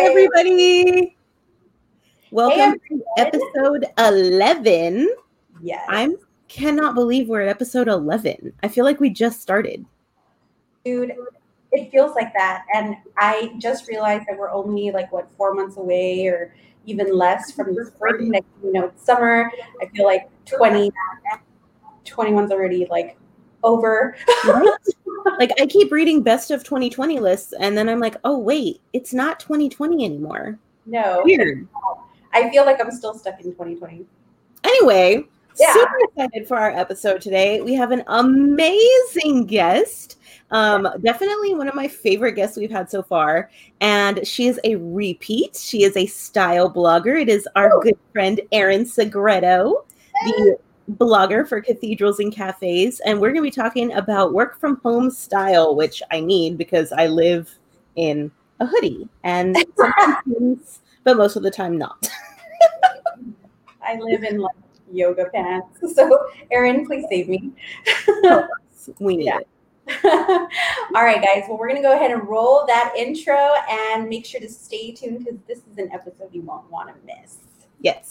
Hi, everybody. Welcome hey, to episode 11. Yes. I cannot believe we're at episode 11. I feel like we just started. Dude, it feels like that. And I just realized that we're only like, what, four months away or even less from the spring. Next, you know, summer. I feel like 20, 21's already like over. Right? like I keep reading best of 2020 lists and then I'm like, oh wait, it's not 2020 anymore. No. Weird. I feel like I'm still stuck in 2020. Anyway, yeah. super excited for our episode today. We have an amazing guest. Um, definitely one of my favorite guests we've had so far. And she is a repeat. She is a style blogger. It is our Ooh. good friend Erin Segreto, the blogger for cathedrals and cafes, and we're going to be talking about work from home style, which I need because I live in a hoodie and sometimes, but most of the time not. I live in like yoga pants. So, Erin, please save me. we need it. All right, guys. Well, we're going to go ahead and roll that intro and make sure to stay tuned because this is an episode you won't want to miss. Yes.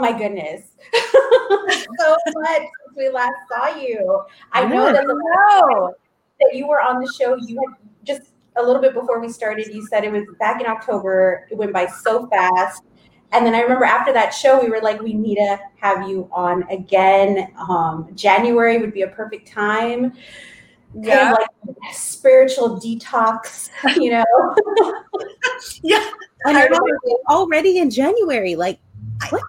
My goodness. so much since we last saw you. I know that the know. that you were on the show, you had just a little bit before we started, you said it was back in October. It went by so fast. And then I remember after that show, we were like, we need to have you on again. Um, January would be a perfect time yeah. Kind of like spiritual detox, you know? yeah. And I remember already in January. Like, what?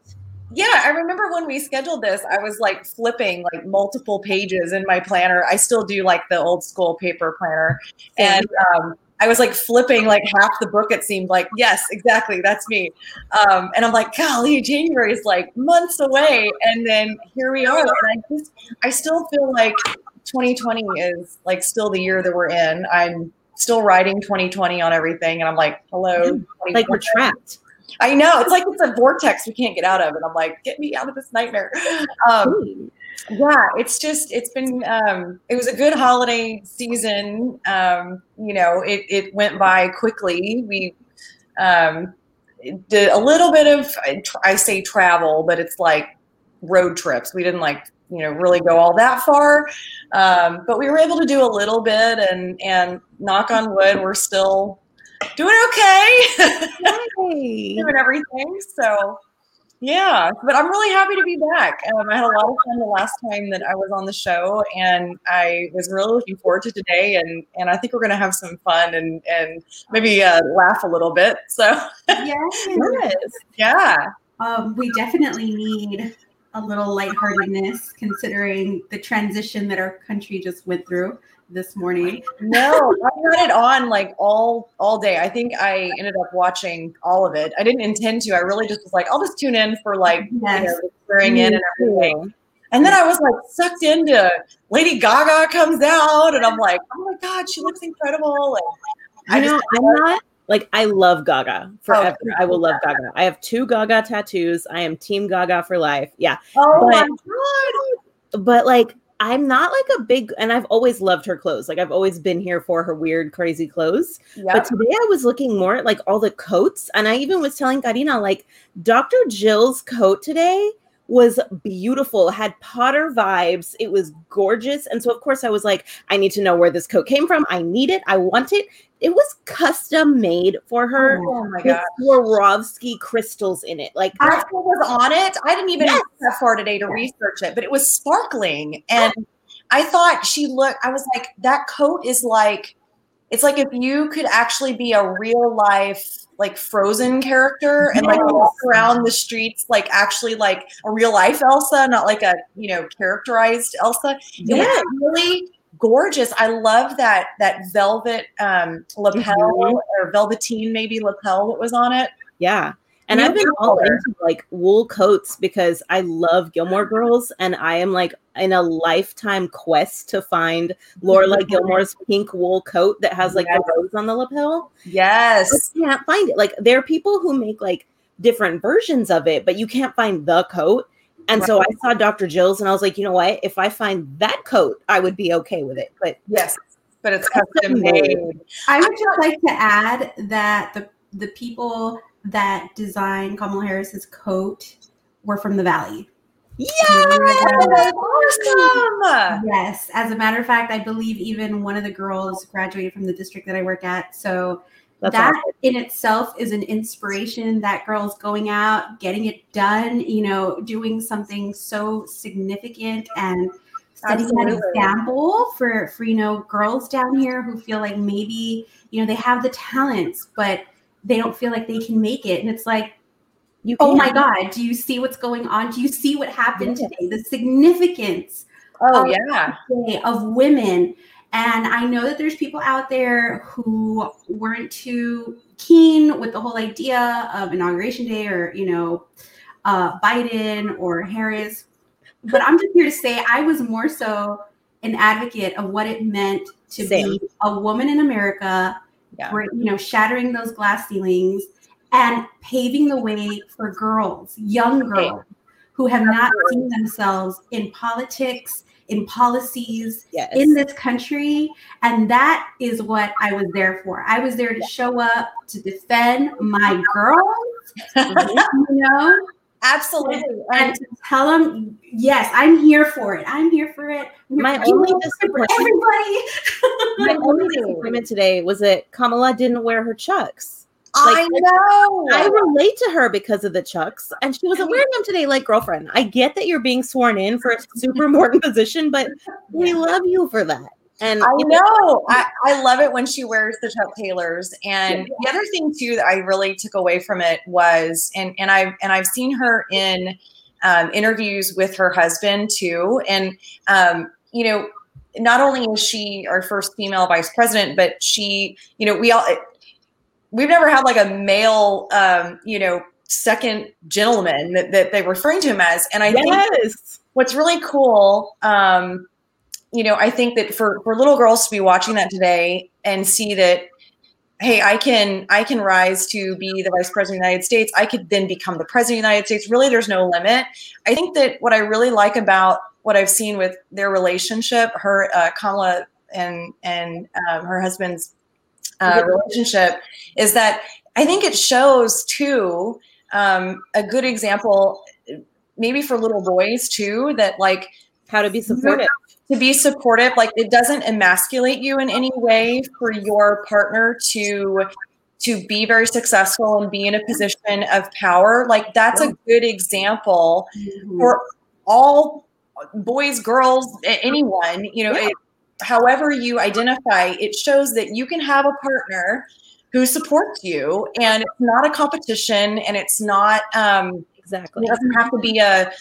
Yeah, I remember when we scheduled this, I was like flipping like multiple pages in my planner. I still do like the old school paper planner. And um, I was like flipping like half the book, it seemed like, yes, exactly, that's me. Um, and I'm like, golly, January is like months away. And then here we are. And I just, I still feel like 2020 is like still the year that we're in. I'm still writing 2020 on everything, and I'm like, hello, like we're trapped. I know it's like it's a vortex we can't get out of, and I'm like, get me out of this nightmare. Um, yeah, it's just it's been um, it was a good holiday season. Um, you know, it it went by quickly. We um, did a little bit of I say travel, but it's like road trips. We didn't like you know really go all that far um, but we were able to do a little bit and and knock on wood we're still doing okay. Doing everything so yeah but i'm really happy to be back. Um, i had a lot of fun the last time that i was on the show and i was really looking forward to today and and i think we're going to have some fun and and maybe uh, laugh a little bit so. Yes. yeah. Um, we definitely need a little lightheartedness considering the transition that our country just went through this morning. No, I had it on like all all day. I think I ended up watching all of it. I didn't intend to. I really just was like, I'll just tune in for like yes. you know, swearing in and everything. And then I was like sucked into Lady Gaga comes out, and I'm like, oh my god, she looks incredible. And I know I'm not like I love Gaga oh, forever. Oh, I will love Gaga. I have two Gaga tattoos. I am Team Gaga for life. Yeah. Oh but, my god. But like I'm not like a big, and I've always loved her clothes. Like I've always been here for her weird, crazy clothes. Yep. But today I was looking more at like all the coats, and I even was telling Karina like Dr. Jill's coat today was beautiful, had Potter vibes. It was gorgeous. And so, of course, I was like, I need to know where this coat came from. I need it. I want it. It was custom made for her. Oh my god. Swarovski crystals in it. Like that's what was on it. I didn't even yes. that far today to research it, but it was sparkling. And I thought she looked, I was like, that coat is like, it's like if you could actually be a real life like frozen character and like walk around the streets like actually like a real life Elsa, not like a you know characterized Elsa. Yeah, really gorgeous. I love that that velvet um lapel mm-hmm. or velveteen maybe lapel that was on it. Yeah. And I've been all into like wool coats because I love Gilmore Girls, and I am like in a lifetime quest to find Lorelai Gilmore's pink wool coat that has like yes. the rose on the lapel. Yes, I can't find it. Like there are people who make like different versions of it, but you can't find the coat. And right. so I saw Dr. Jill's, and I was like, you know what? If I find that coat, I would be okay with it. But yes, but it's custom made. I would just like to add that the the people that designed Kamala Harris's coat were from the Valley. Yeah, awesome. Yes, as a matter of fact, I believe even one of the girls graduated from the district that I work at. So That's that awesome. in itself is an inspiration. That girl's going out, getting it done. You know, doing something so significant and setting Absolutely. an example for for you know girls down here who feel like maybe you know they have the talents, but they don't feel like they can make it. And it's like, you oh my God, do you see what's going on? Do you see what happened today? The significance oh, of, yeah. of women. And I know that there's people out there who weren't too keen with the whole idea of inauguration day or, you know, uh, Biden or Harris. But I'm just here to say I was more so an advocate of what it meant to Same. be a woman in America yeah. we're you know shattering those glass ceilings and paving the way for girls young girls who have not seen themselves in politics in policies yes. in this country. And that is what i was there for. I was there to show up to defend my girls you know Absolutely. And to tell them, yes, I'm here for it. I'm here for it. My only disappointment, everybody. my only disappointment today was that Kamala didn't wear her chucks. Like, I know. I relate to her because of the chucks, and she wasn't wearing them today. Like, girlfriend, I get that you're being sworn in for a super important position, but we love you for that. And I know I, I love it when she wears the Chuck Taylors. And yeah. the other thing too that I really took away from it was, and and I and I've seen her in um, interviews with her husband too, and um, you know, not only is she our first female vice president, but she, you know, we all we've never had like a male, um, you know, second gentleman that, that they're referring to him as, and I yes. think what's really cool. Um, you know, I think that for for little girls to be watching that today and see that hey, I can I can rise to be the vice president of the United States. I could then become the president of the United States. Really, there's no limit. I think that what I really like about what I've seen with their relationship, her uh, Kamala and and um, her husband's uh, relationship, is that I think it shows too um, a good example, maybe for little boys too, that like how to be supportive to be supportive like it doesn't emasculate you in any way for your partner to to be very successful and be in a position of power like that's a good example mm-hmm. for all boys girls anyone you know yeah. it, however you identify it shows that you can have a partner who supports you and it's not a competition and it's not um exactly it doesn't have to be a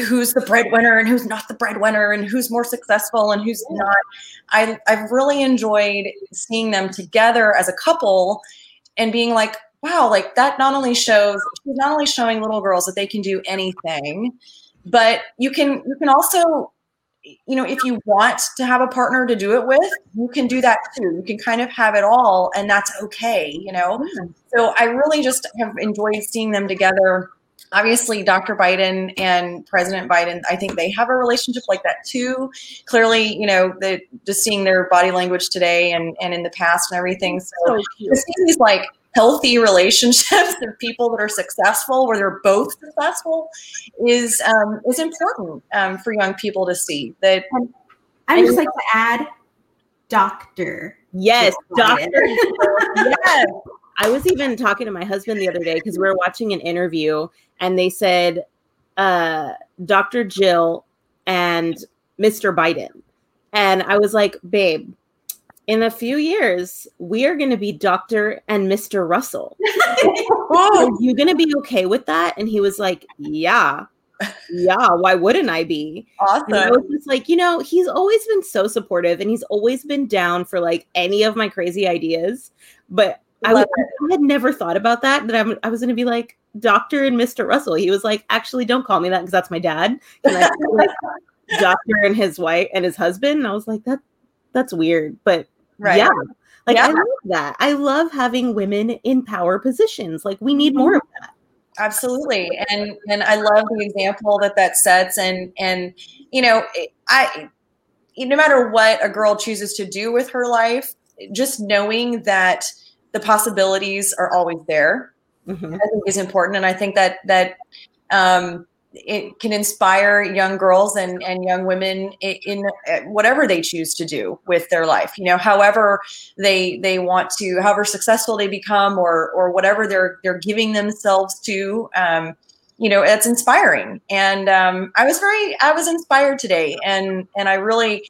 who's the breadwinner and who's not the breadwinner and who's more successful and who's yeah. not. I I've really enjoyed seeing them together as a couple and being like, wow, like that not only shows she's not only showing little girls that they can do anything, but you can you can also you know if you want to have a partner to do it with you can do that too you can kind of have it all and that's okay you know mm. so i really just have enjoyed seeing them together obviously dr biden and president biden i think they have a relationship like that too. Clearly you know the just seeing their body language today and and in the past and everything. So, so seeing these like healthy relationships of people that are successful where they're both successful is um, is important um, for young people to see that i would just like to add doctor. Yes doctor. Yes I was even talking to my husband the other day because we were watching an interview and they said uh, Dr. Jill and Mr. Biden. And I was like, babe, in a few years, we are going to be Dr. and Mr. Russell. are you going to be okay with that? And he was like, Yeah. Yeah, why wouldn't I be? Awesome. And I was just like, you know, he's always been so supportive and he's always been down for like any of my crazy ideas. But I, I, had never thought about that. That I'm, I was going to be like Doctor and Mr. Russell. He was like, actually, don't call me that because that's my dad. like, Doctor and his wife and his husband. And I was like, that that's weird, but right. yeah, like yeah. I love that. I love having women in power positions. Like we need more of mm-hmm. that. Absolutely, and and I love the example that that sets. And and you know, I no matter what a girl chooses to do with her life, just knowing that the possibilities are always there, mm-hmm. I think is important. And I think that that um, it can inspire young girls and, and young women in, in, uh, whatever they choose to do with their life you know however they they want to however successful they become or or whatever they're they're giving themselves to um, you know it's inspiring and um, i was very i was inspired today and and i really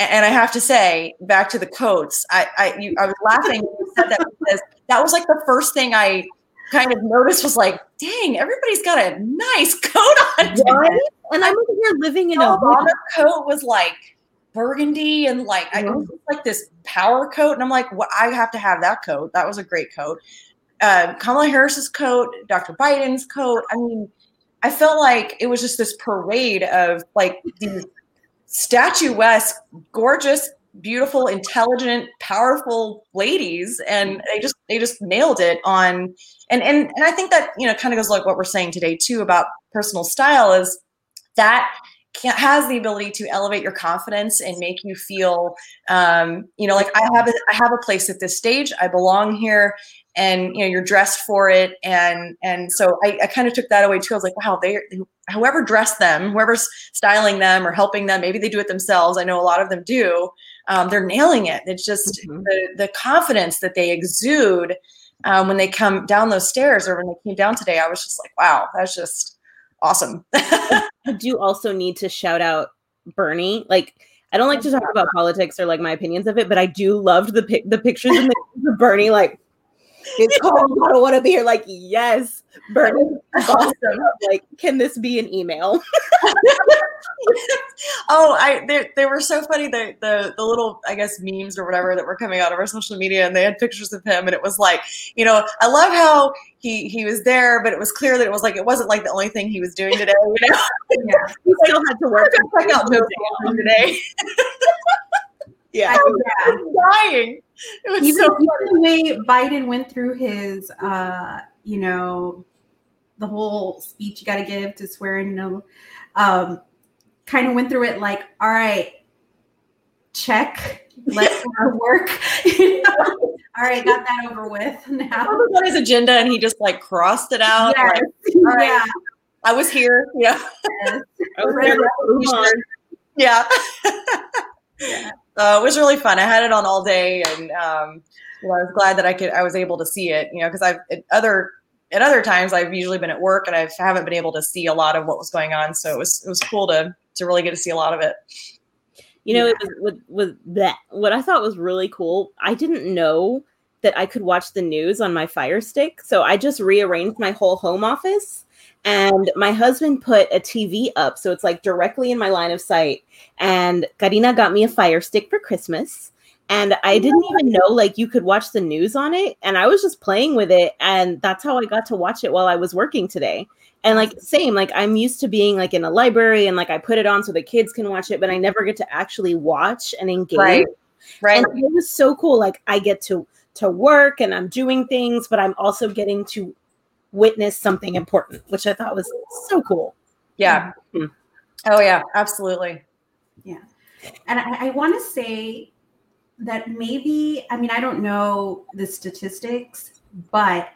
and i have to say back to the coats i i, you, I was laughing when you said that because that was like the first thing i kind of noticed was like, dang, everybody's got a nice coat on. Right? And I'm over here living in a Obama coat was like burgundy and like I was like this power coat, and I'm like, well, I have to have that coat. That was a great coat. Uh, Kamala Harris's coat, Dr. Biden's coat. I mean, I felt like it was just this parade of like these statuesque, gorgeous beautiful intelligent powerful ladies and they just they just nailed it on and and and i think that you know kind of goes like what we're saying today too about personal style is that can, has the ability to elevate your confidence and make you feel um, you know like i have a, I have a place at this stage. I belong here and you know you're dressed for it. And and so i, I kind of took that away too. I was like wow they whoever dressed them whoever's styling them or helping them maybe they do it themselves. I know a lot of them do. Um, they're nailing it. It's just mm-hmm. the, the confidence that they exude um, when they come down those stairs or when they came down today i was just like wow that's just awesome. I do also need to shout out bernie. Like I don't like to talk about politics or like my opinions of it, but I do loved the pic- the pictures of Bernie like it's cold. Oh, I don't want to be here. Like, yes, Bernie, awesome. like, can this be an email? oh, I they, they were so funny. The, the the little I guess memes or whatever that were coming out of our social media, and they had pictures of him, and it was like, you know, I love how he he was there, but it was clear that it was like it wasn't like the only thing he was doing today. You know, yeah, he still had to work. Check out today. Yeah, I was dying even, so even the way Biden went through his, uh, you know, the whole speech you got to give to swear in, you know, um, kind of went through it like, all right, check, let's work. All right, got that over with. Now on his agenda, and he just like crossed it out. Yes. Like, yeah. I was here. Yeah. Yes. I was yeah. Yeah uh, it was really fun. I had it on all day, and um, you know, I was glad that I could. I was able to see it. You know, because I've other at other times I've usually been at work and I haven't been able to see a lot of what was going on. So it was it was cool to to really get to see a lot of it. You know, yeah. it was with with that. What I thought was really cool. I didn't know that I could watch the news on my Fire Stick, so I just rearranged my whole home office and my husband put a TV up, so it's like directly in my line of sight. And Karina got me a fire stick for Christmas. And I didn't even know like you could watch the news on it. And I was just playing with it. And that's how I got to watch it while I was working today. And like same, like I'm used to being like in a library and like I put it on so the kids can watch it, but I never get to actually watch and engage. Right. Right. And it was so cool. Like I get to to work and I'm doing things, but I'm also getting to witness something important, which I thought was so cool. Yeah. Mm-hmm. Oh, yeah, absolutely. Yeah. And I, I want to say that maybe, I mean, I don't know the statistics, but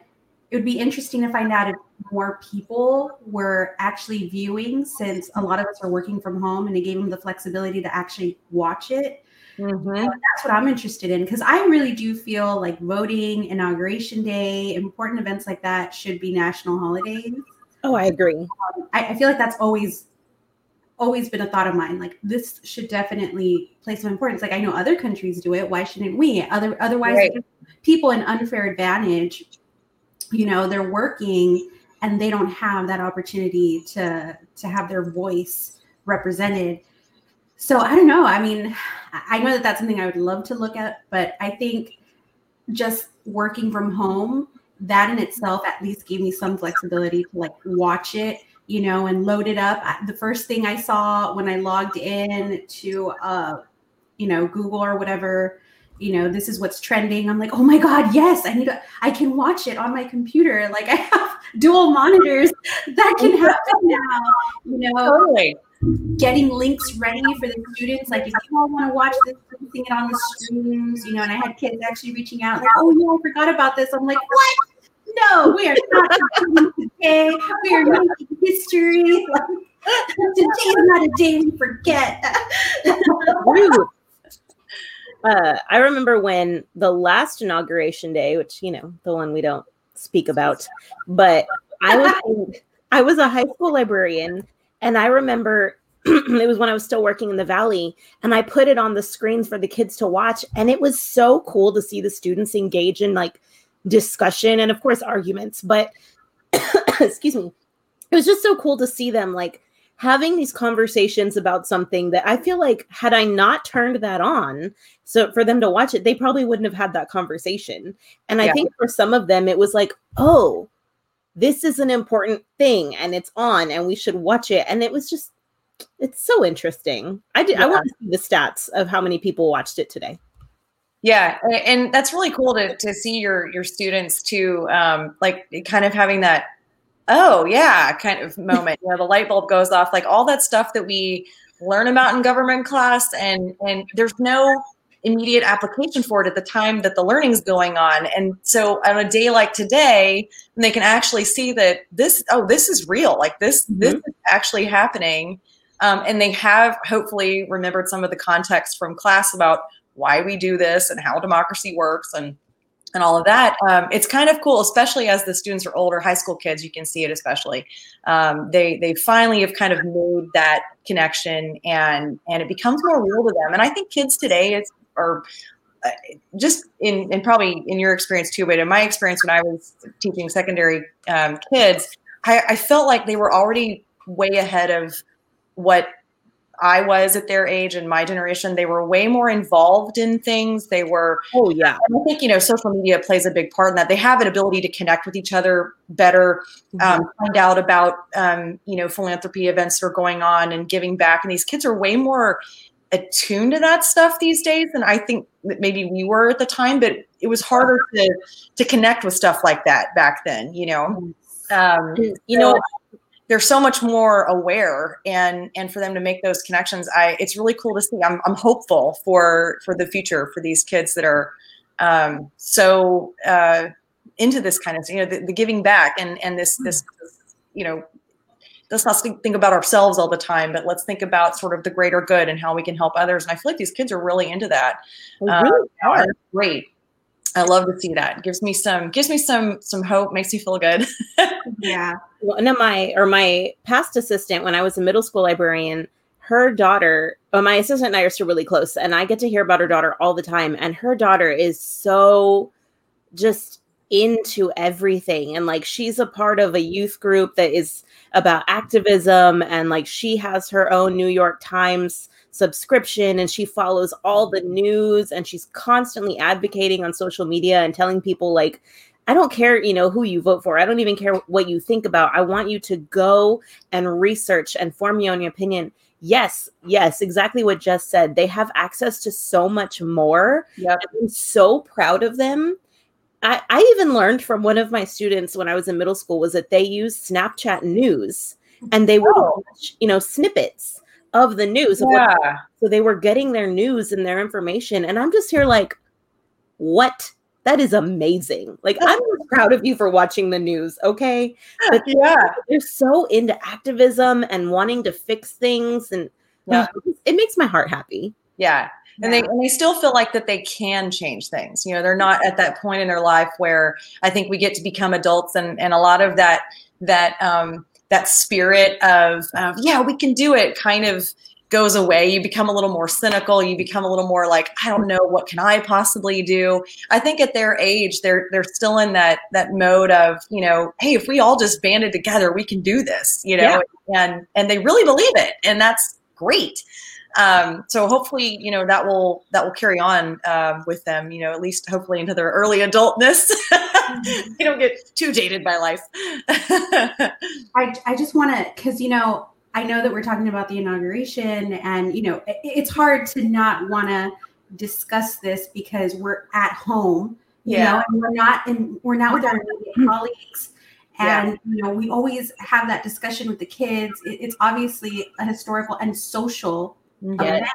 it would be interesting to find out if more people were actually viewing since a lot of us are working from home and it gave them the flexibility to actually watch it Mm-hmm. So that's what I'm interested in because I really do feel like voting, inauguration day, important events like that should be national holidays. Oh, I agree. Um, I, I, feel like that's always always been a thought of mine. Like this should definitely play some importance. Like I know other countries do it. Why shouldn't we? Other otherwise, right. people an unfair advantage. You know, they're working and they don't have that opportunity to to have their voice represented. So I don't know. I mean, I know that that's something I would love to look at, but I think just working from home, that in itself at least gave me some flexibility to like watch it you know, and load it up. The first thing I saw when I logged in to, uh, you know, Google or whatever, you know, this is what's trending. I'm like, oh my God, yes, I need to, I can watch it on my computer. Like I have dual monitors that can happen now, you know. Totally. Getting links ready for the students. Like if you all want to watch this, posting it on the streams, you know, and I had kids actually reaching out, like, oh yeah, I forgot about this. I'm like, what? No, we are not today. We are making history. today is not a day we forget. uh, I remember when the last inauguration day, which you know, the one we don't speak about, but I was I was a high school librarian, and I remember it was when I was still working in the valley, and I put it on the screens for the kids to watch, and it was so cool to see the students engage in like discussion and of course arguments but excuse me. It was just so cool to see them like having these conversations about something that i feel like had i not turned that on so for them to watch it they probably wouldn't have had that conversation. And i think for some of them it was like oh this is an important thing and it's on and we should watch it and it was just it's so interesting i did yeah. i want to see the stats of how many people watched it today yeah, and that's really cool to to see your your students too, um, like kind of having that oh yeah kind of moment. you know, the light bulb goes off, like all that stuff that we learn about in government class, and and there's no immediate application for it at the time that the learning's going on. And so on a day like today, they can actually see that this oh this is real, like this mm-hmm. this is actually happening. Um, and they have hopefully remembered some of the context from class about why we do this and how democracy works and and all of that. Um, it's kind of cool, especially as the students are older, high school kids. You can see it, especially um, they they finally have kind of made that connection, and and it becomes more real to them. And I think kids today is are uh, just in and probably in your experience too, but in my experience when I was teaching secondary um, kids, I, I felt like they were already way ahead of what I was at their age and my generation, they were way more involved in things. They were, oh yeah. I think you know, social media plays a big part in that. They have an ability to connect with each other better, mm-hmm. um, find out about um, you know philanthropy events that are going on and giving back. And these kids are way more attuned to that stuff these days than I think that maybe we were at the time. But it was harder to to connect with stuff like that back then. You know, um, you know they're so much more aware and and for them to make those connections i it's really cool to see i'm, I'm hopeful for for the future for these kids that are um, so uh, into this kind of you know the, the, giving back and and this this you know let's not think about ourselves all the time but let's think about sort of the greater good and how we can help others and i feel like these kids are really into that really uh, are. great I love to see that. Gives me some gives me some some hope, makes me feel good. yeah. One of my or my past assistant when I was a middle school librarian, her daughter, well, my assistant and I are still really close, and I get to hear about her daughter all the time. And her daughter is so just into everything. And like she's a part of a youth group that is about activism, and like she has her own New York Times subscription and she follows all the news and she's constantly advocating on social media and telling people like I don't care, you know, who you vote for. I don't even care what you think about. I want you to go and research and form your own opinion. Yes, yes, exactly what Jess said. They have access to so much more. Yep. I'm so proud of them. I, I even learned from one of my students when I was in middle school was that they use Snapchat news and they would oh. watch, you know, snippets of the news. Of yeah. What, so they were getting their news and their information. And I'm just here like, what? That is amazing. Like I'm proud of you for watching the news, okay? But yeah, they're so into activism and wanting to fix things, and yeah. Um, it makes my heart happy. Yeah, and yeah. they and they still feel like that they can change things. You know, they're not at that point in their life where I think we get to become adults, and and a lot of that that um, that spirit of, of yeah, we can do it kind of goes away you become a little more cynical you become a little more like i don't know what can i possibly do i think at their age they're they're still in that that mode of you know hey if we all just banded together we can do this you know yeah. and and they really believe it and that's great um, so hopefully you know that will that will carry on uh, with them you know at least hopefully into their early adultness mm-hmm. they don't get too jaded by life I, I just want to because you know I know that we're talking about the inauguration, and you know, it, it's hard to not want to discuss this because we're at home, you yeah. know, and we're not in, we're not with our colleagues. And yeah. you know, we always have that discussion with the kids. It, it's obviously a historical and social yeah.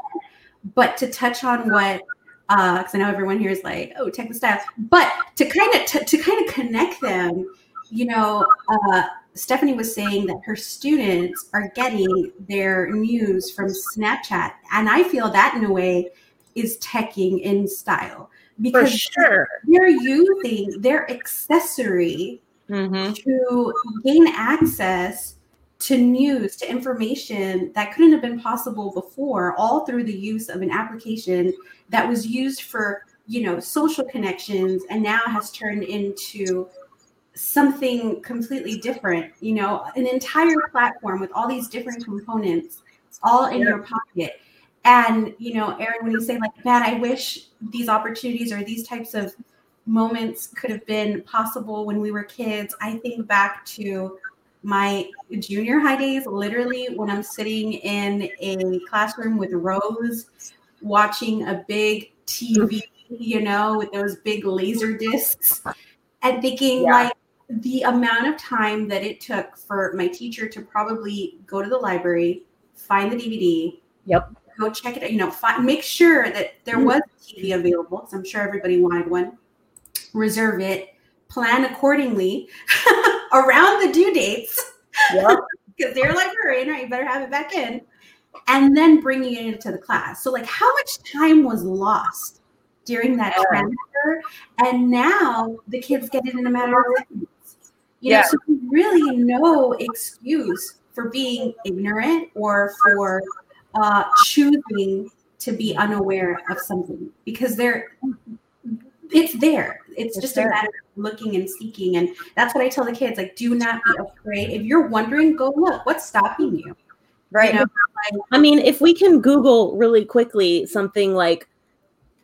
but to touch on what because uh, I know everyone here is like, oh, tech the staff, but to kind of to, to kind of connect them, you know, uh, Stephanie was saying that her students are getting their news from Snapchat. And I feel that in a way is teching in style because sure. they're using their accessory mm-hmm. to gain access to news, to information that couldn't have been possible before, all through the use of an application that was used for, you know, social connections and now has turned into something completely different, you know, an entire platform with all these different components all in your pocket. And, you know, Erin, when you say like, man, I wish these opportunities or these types of moments could have been possible when we were kids, I think back to my junior high days, literally when I'm sitting in a classroom with Rose watching a big TV, you know, with those big laser discs and thinking yeah. like the amount of time that it took for my teacher to probably go to the library, find the DVD, yep, go check it out, you know, find, make sure that there mm. was TV available because I'm sure everybody wanted one, reserve it, plan accordingly around the due dates. Yep. Because they're librarian, right? You better have it back in. And then bringing it into the class. So, like, how much time was lost during that yeah. transfer? And now the kids get it in a matter of seconds. You yeah. know, so really no excuse for being ignorant or for uh, choosing to be unaware of something because they're it's there. It's, it's just there. a matter of looking and seeking. And that's what I tell the kids like, do not be afraid. If you're wondering, go look. What's stopping you? Right. You know, I mean, if we can Google really quickly something like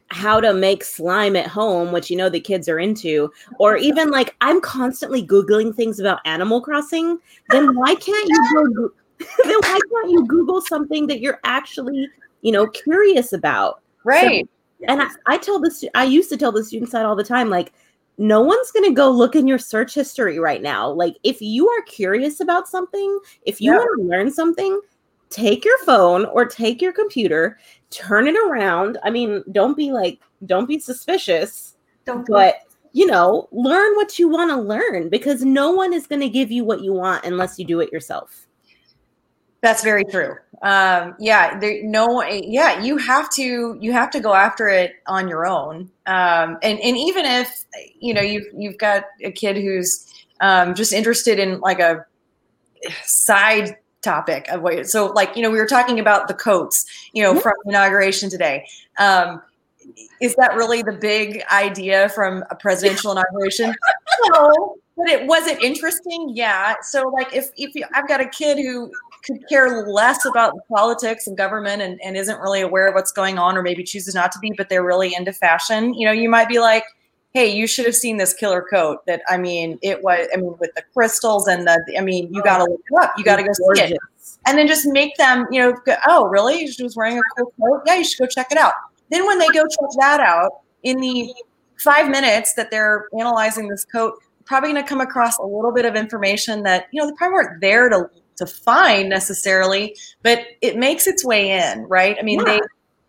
how to make slime at home, which you know the kids are into, or even like I'm constantly googling things about Animal Crossing, then why can't you go? then why can't you Google something that you're actually, you know, curious about? Right. So, and I, I tell this, I used to tell the students that all the time, like, no one's going to go look in your search history right now. Like, if you are curious about something, if you yeah. want to learn something, take your phone or take your computer, turn it around. I mean, don't be like, don't be suspicious. Don't but you know, learn what you want to learn because no one is going to give you what you want unless you do it yourself. That's very true. Um, yeah, there, no, yeah, you have to you have to go after it on your own. Um, and and even if you know you've you've got a kid who's um, just interested in like a side topic of what so like you know we were talking about the coats you know from inauguration today um is that really the big idea from a presidential inauguration no but it was it interesting yeah so like if if you, i've got a kid who could care less about politics and government and, and isn't really aware of what's going on or maybe chooses not to be but they're really into fashion you know you might be like hey, you should have seen this killer coat that, I mean, it was, I mean, with the crystals and the, I mean, you got to look it up. You got to go see it. And then just make them, you know, go, oh, really? She was wearing a cool coat? Yeah, you should go check it out. Then when they go check that out, in the five minutes that they're analyzing this coat, probably going to come across a little bit of information that, you know, they probably weren't there to, to find necessarily, but it makes its way in, right? I mean, yeah.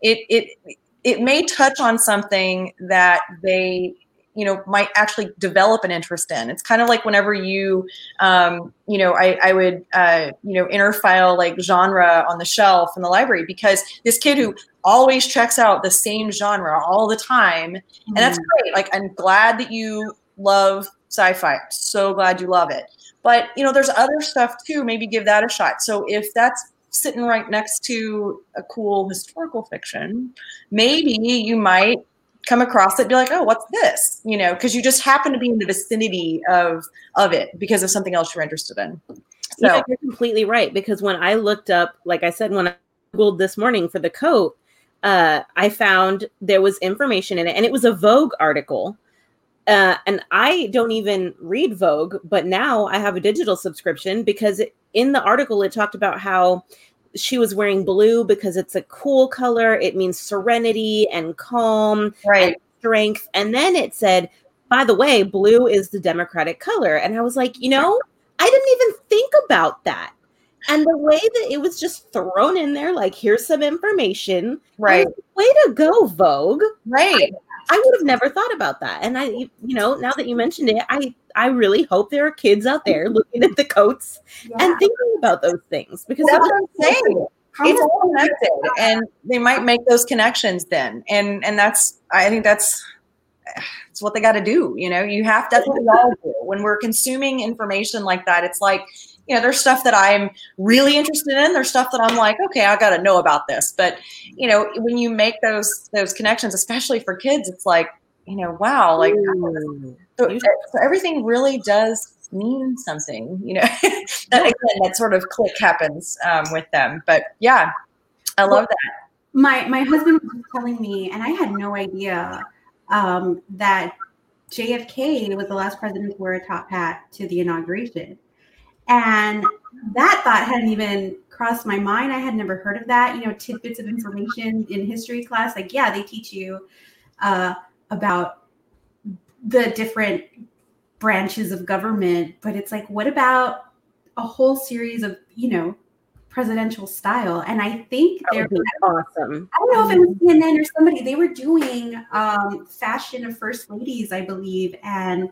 they, it, it, it may touch on something that they you know might actually develop an interest in it's kind of like whenever you um, you know i, I would uh, you know interfile like genre on the shelf in the library because this kid who always checks out the same genre all the time mm-hmm. and that's mm. great like i'm glad that you love sci-fi so glad you love it But you know, there's other stuff too. Maybe give that a shot. So if that's sitting right next to a cool historical fiction, maybe you might come across it be like oh what's this you know because you just happen to be in the vicinity of of it because of something else you're interested in so yeah, you're completely right because when i looked up like i said when i googled this morning for the coat uh, i found there was information in it and it was a vogue article uh, and I don't even read Vogue, but now I have a digital subscription because in the article it talked about how she was wearing blue because it's a cool color. It means serenity and calm right. and strength. And then it said, by the way, blue is the Democratic color. And I was like, you know, I didn't even think about that. And the way that it was just thrown in there, like, here's some information. Right. Way to go, Vogue. Right. I would have never thought about that. And I, you know, now that you mentioned it, I, I really hope there are kids out there looking at the coats yeah. and thinking about those things because that's what I'm saying. It's all connected, and they might make those connections then, and and that's I think that's it's what they got to do. You know, you have to. That's what we all do when we're consuming information like that. It's like you know, there's stuff that I'm really interested in. There's stuff that I'm like, okay, I got to know about this. But you know, when you make those those connections, especially for kids, it's like, you know, wow, like so, so everything really does mean something. You know, that again, that sort of click happens um, with them. But yeah, I love that. My my husband was telling me, and I had no idea um, that JFK was the last president to wear a top hat to the inauguration. And that thought hadn't even crossed my mind. I had never heard of that. You know, tidbits of information in history class. Like, yeah, they teach you uh, about the different branches of government, but it's like, what about a whole series of, you know, presidential style? And I think they're awesome. I don't know if it was CNN or somebody, they were doing um, fashion of first ladies, I believe. And,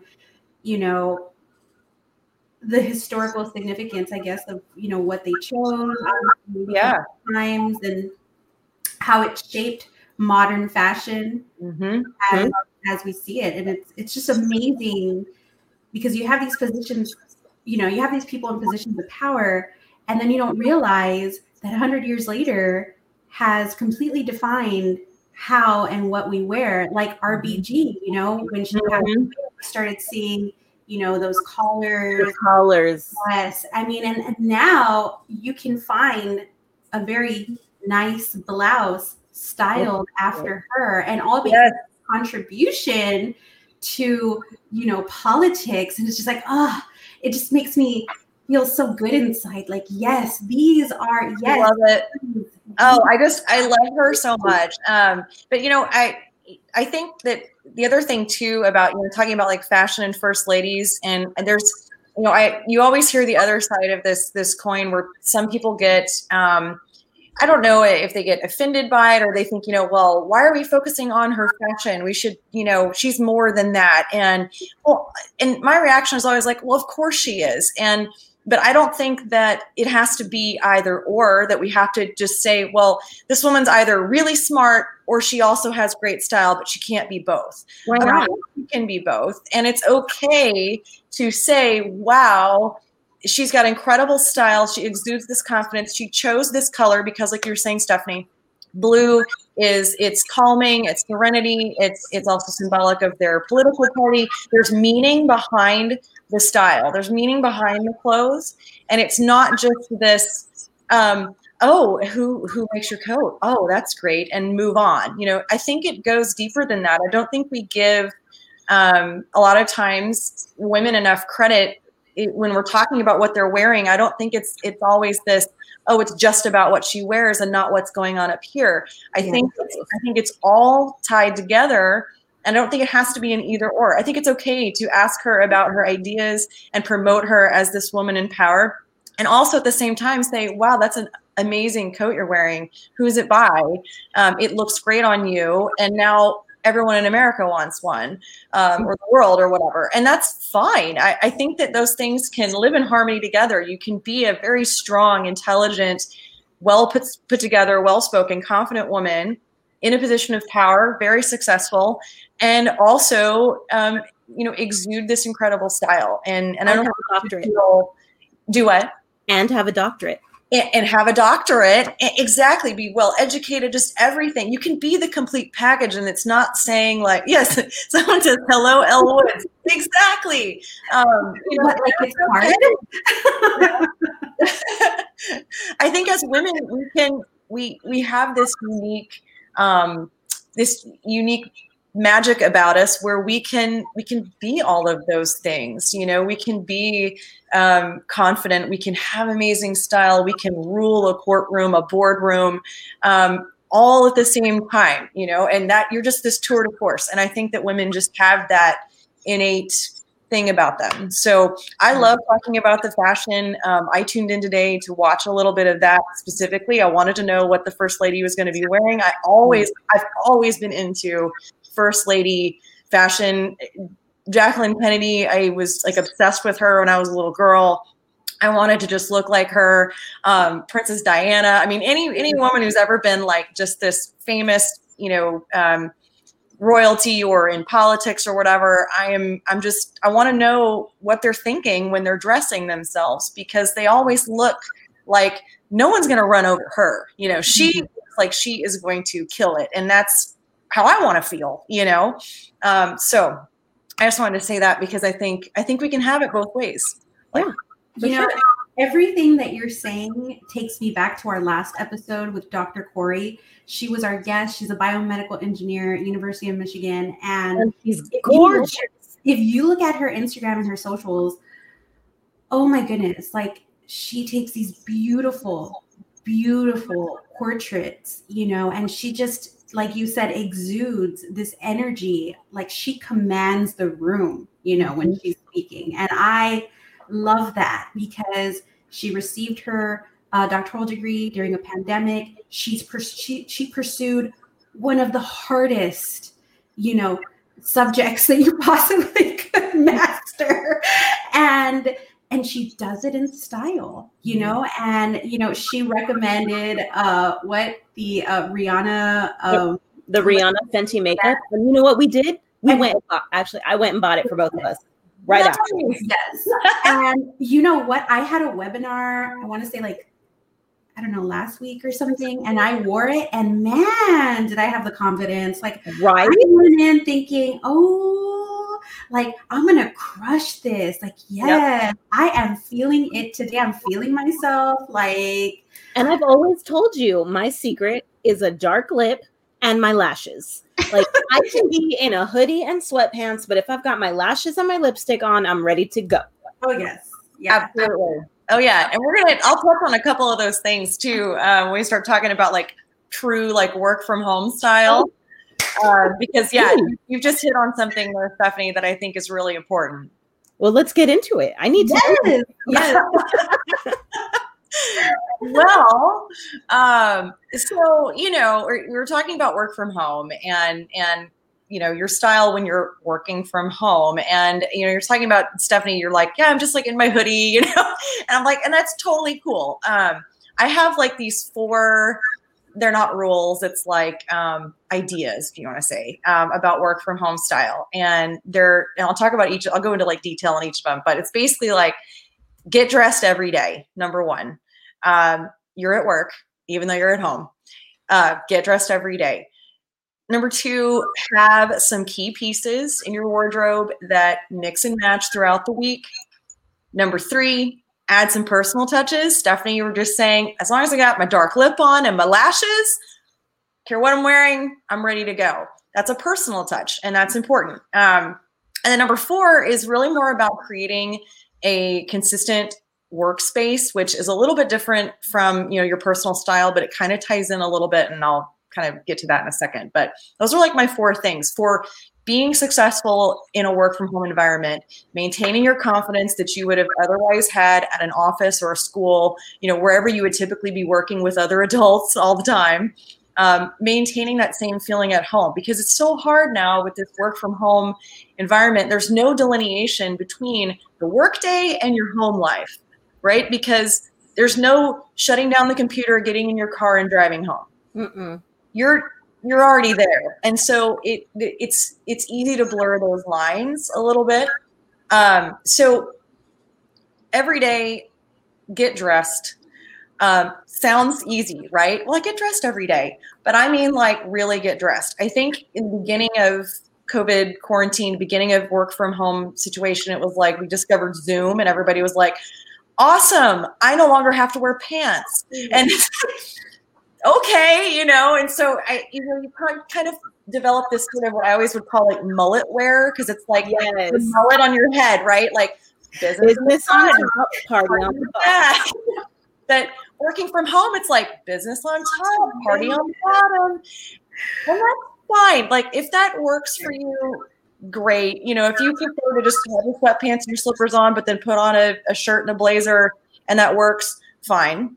you know, the historical significance, I guess, of you know what they chose, yeah, times and how it shaped modern fashion mm-hmm. as, mm-hmm. as we see it, and it's it's just amazing because you have these positions, you know, you have these people in positions of power, and then you don't realize that 100 years later has completely defined how and what we wear, like RBG, you know, when she mm-hmm. started seeing you know those collars the collars. yes i mean and, and now you can find a very nice blouse styled after her and all because yes. contribution to you know politics and it's just like oh it just makes me feel so good inside like yes these are yes I love it. oh i just i love her so much. Um but you know i i think that the other thing too about you know talking about like fashion and first ladies and, and there's you know i you always hear the other side of this this coin where some people get um I don't know if they get offended by it or they think, you know, well, why are we focusing on her fashion? We should, you know, she's more than that. And well, and my reaction is always like, well, of course she is. And but I don't think that it has to be either or, that we have to just say, well, this woman's either really smart or she also has great style, but she can't be both. Why um, not? She can be both. And it's okay to say, wow, she's got incredible style. She exudes this confidence. She chose this color because, like you're saying, Stephanie, blue is it's calming it's serenity it's it's also symbolic of their political party there's meaning behind the style. There's meaning behind the clothes, and it's not just this. Um, oh, who who makes your coat? Oh, that's great, and move on. You know, I think it goes deeper than that. I don't think we give um, a lot of times women enough credit when we're talking about what they're wearing. I don't think it's it's always this. Oh, it's just about what she wears and not what's going on up here. I yeah. think I think it's all tied together and I don't think it has to be an either or. I think it's okay to ask her about her ideas and promote her as this woman in power. And also at the same time say, wow, that's an amazing coat you're wearing. Who's it by? Um, it looks great on you. And now everyone in America wants one, um, or the world, or whatever. And that's fine. I, I think that those things can live in harmony together. You can be a very strong, intelligent, well put, put together, well spoken, confident woman in a position of power, very successful, and also um, you know exude this incredible style. And and, And i don't have a doctorate. feel- do what? And have a doctorate. and, and have a doctorate. Exactly. Be well educated just everything. You can be the complete package and it's not saying like yes someone says hello Elle Woods. Exactly. Um you know, like it's hard? I think as women we can we we have this unique um this unique magic about us where we can we can be all of those things you know we can be um, confident we can have amazing style we can rule a courtroom a boardroom um, all at the same time you know and that you're just this tour de force. And i think that women just have that innate thing about them. So i love talking about the fashion. Um, i tuned in today to watch a little bit of that specifically. I wanted to know what the first lady was going to be wearing. I always i've always been into first lady fashion. Jacqueline kennedy i was like obsessed with her when i was a little girl. I wanted to just look like her, um, Princess Diana. I mean, any any woman who's ever been like just this famous, you know, um, royalty or in politics or whatever. I am. I'm just. I want to know what they're thinking when they're dressing themselves because they always look like no one's going to run over her. You know, she looks like she is going to kill it, and that's how I want to feel. You know, um, so I just wanted to say that because I think I think we can have it both ways. Like, you know, everything that you're saying takes me back to our last episode with Dr. Corey. She was our guest. She's a biomedical engineer at University of Michigan. And And he's if you gorgeous. look- if you look at her Instagram and her socials, oh my goodness, like she takes these beautiful, beautiful portraits, you know, and she just, like you said, exudes this energy. Like she commands the room, you know, when mm-hmm. she's speaking. And I love that because she received her uh, doctoral degree during a pandemic. She's pers- she, she pursued one of the hardest, you know, subjects that you possibly could master, and and she does it in style, you know. And you know, she recommended uh, what the uh, Rihanna. Um, the Rihanna Fenty makeup. And you know what we did? We went bought, actually I went and bought it for both of us right after. Yes. and you know what? I had a webinar, I want to say like, I don't know, last week or something, and I wore it, and man, did I have the confidence. Like, Right? I went in thinking, oh, like I'm gonna crush this. Like, yes, I am feeling it today. I'm feeling myself. Like, And I've always told you my secret is a dark lip and my lashes. Like I can be in a hoodie and sweatpants, but if I've got my lashes and my lipstick on, I'm ready to go. oh yes, yeah. Absolutely. Oh yeah, and we're gonna. I'll touch on a couple of those things too uh, when we start talking about like true like work from home style. Uh, because yeah, you, you've just hit on something there, Stephanie, that I think is really important. Well, let's get into it. I need to yes. well, um, so you know, we're, were talking about work from home and and you know your style when you're working from home, and you know you're talking about Stephanie. You're like, yeah, I'm just like in my hoodie, you know, and I'm like, and that's totally cool. Um, I have like these four. They're not rules. It's like um, ideas, if you want to say, um, about work from home style. And they're, and I'll talk about each. I'll go into like detail on each of them, but it's basically like get dressed every day. Number one, um, you're at work, even though you're at home. Uh, get dressed every day. Number two, have some key pieces in your wardrobe that mix and match throughout the week. Number three, add some personal touches. Stephanie, you were just saying, as long as I got my dark lip on and my lashes, care what I'm wearing, I'm ready to go. That's a personal touch, and that's important. Um, and then number four is really more about creating a consistent workspace, which is a little bit different from you know your personal style, but it kind of ties in a little bit, and I'll kind of get to that in a second. But those are like my four things for being successful in a work from home environment, maintaining your confidence that you would have otherwise had at an office or a school, you know, wherever you would typically be working with other adults all the time. Um, maintaining that same feeling at home because it's so hard now with this work from home environment. There's no delineation between the workday and your home life, right? Because there's no shutting down the computer, getting in your car, and driving home. Mm-mm. you're you're already there. And so it it's it's easy to blur those lines a little bit. Um, so every day get dressed um, sounds easy right? Well i get dressed every day but i mean like really get dressed. I think in the beginning of covid quarantine beginning of work from home situation it was like we discovered zoom and everybody was like awesome i no longer have to wear pants mm-hmm. and okay, you know, and so I, you know, you kind of develop this sort of what I always would call like mullet wear because it's like yes. the mullet on your head, right? Like business, business on top, party on the back. that working from home, it's like business on top, party on the bottom, and that's fine. Like if that works for you, great. You know, if you prefer to just have your sweatpants and your slippers on, but then put on a, a shirt and a blazer, and that works, fine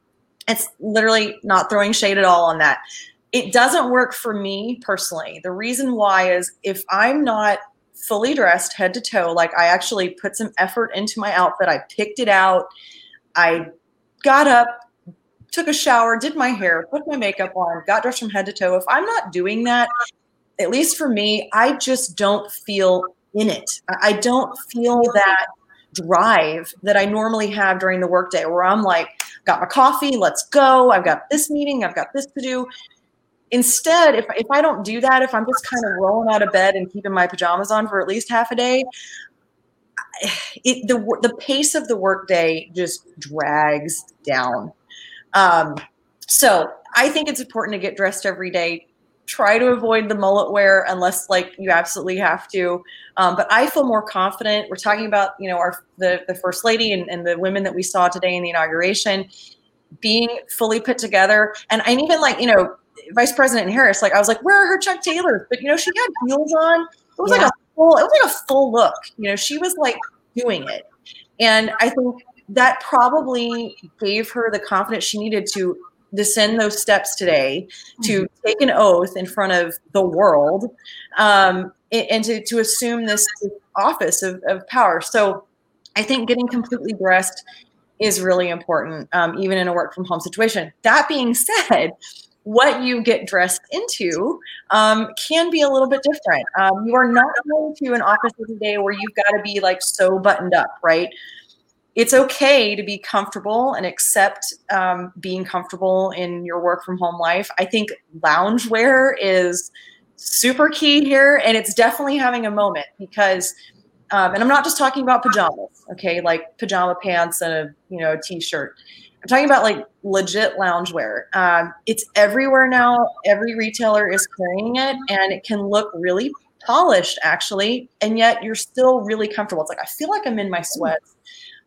it's literally not throwing shade at all on that. It doesn't work for me personally. The reason why is if I'm not fully dressed head to toe, like I actually put some effort into my outfit, I picked it out, I got up, took a shower, did my hair, put my makeup on, got dressed from head to toe. If I'm not doing that, at least for me, I just don't feel in it. I don't feel that drive that I normally have during the workday where I'm like, got my coffee, let's go. I've got this meeting, I've got this to do. Instead, if, if I don't do that, if I'm just kind of rolling out of bed and keeping my pajamas on for at least half a day, it, the, the pace of the workday just drags down. Um, so I think it's important to get dressed every day try to avoid the mullet wear unless like you absolutely have to. Um, but I feel more confident. We're talking about you know our the the first lady and, and the women that we saw today in the inauguration being fully put together, and and even like you know Vice President Harris, like I was like, where are her Chuck Taylors? But you know she had heels on. It was yeah. like a full. It was like a full look. You know she was like doing it, and I think that probably gave her the confidence she needed to descend those steps today to mm-hmm. take an oath in front of the world um, and to, to assume this office of, of power. So I think getting completely dressed is really important, um, even in a work from home situation. That being said, what you get dressed into um, can be a little bit different. Um, you are not going to an office today where you've got to be like so buttoned up, right? It's okay to be comfortable and accept um, being comfortable in your work from home life. I think loungewear is super key here, and it's definitely having a moment because, um, and I'm not just talking about pajamas, okay, like pajama pants and a you know a t-shirt. I'm talking about like legit loungewear. Um, it's everywhere now. Every retailer is carrying it, and it can look really polished actually, and yet you're still really comfortable. It's like I feel like I'm in my sweats.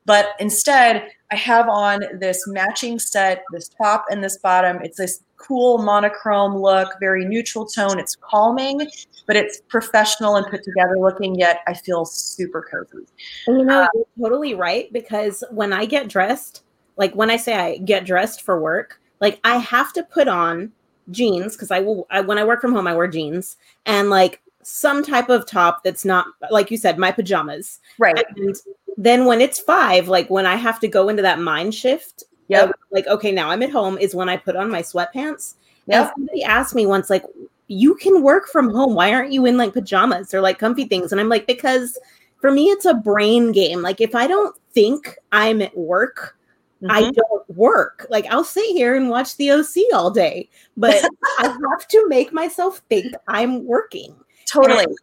But instead, I have on this matching set, this top and this bottom. It's this cool monochrome look, very neutral tone. It's calming, but it's professional and put together looking, yet I feel super cozy. And you know, uh, you're totally right because when I get dressed, like when I say I get dressed for work, like I have to put on jeans because I will I, when I work from home I wear jeans and like some type of top that's not like you said my pajamas right and then when it's five, like when I have to go into that mind shift, yeah, like okay, now I'm at home is when I put on my sweatpants. Yeah. And somebody asked me once, like, you can work from home. Why aren't you in like pajamas or like comfy things? And I'm like, because for me, it's a brain game. Like if I don't think I'm at work, mm-hmm. I don't work. Like I'll sit here and watch the OC all day, but I have to make myself think I'm working. Totally. And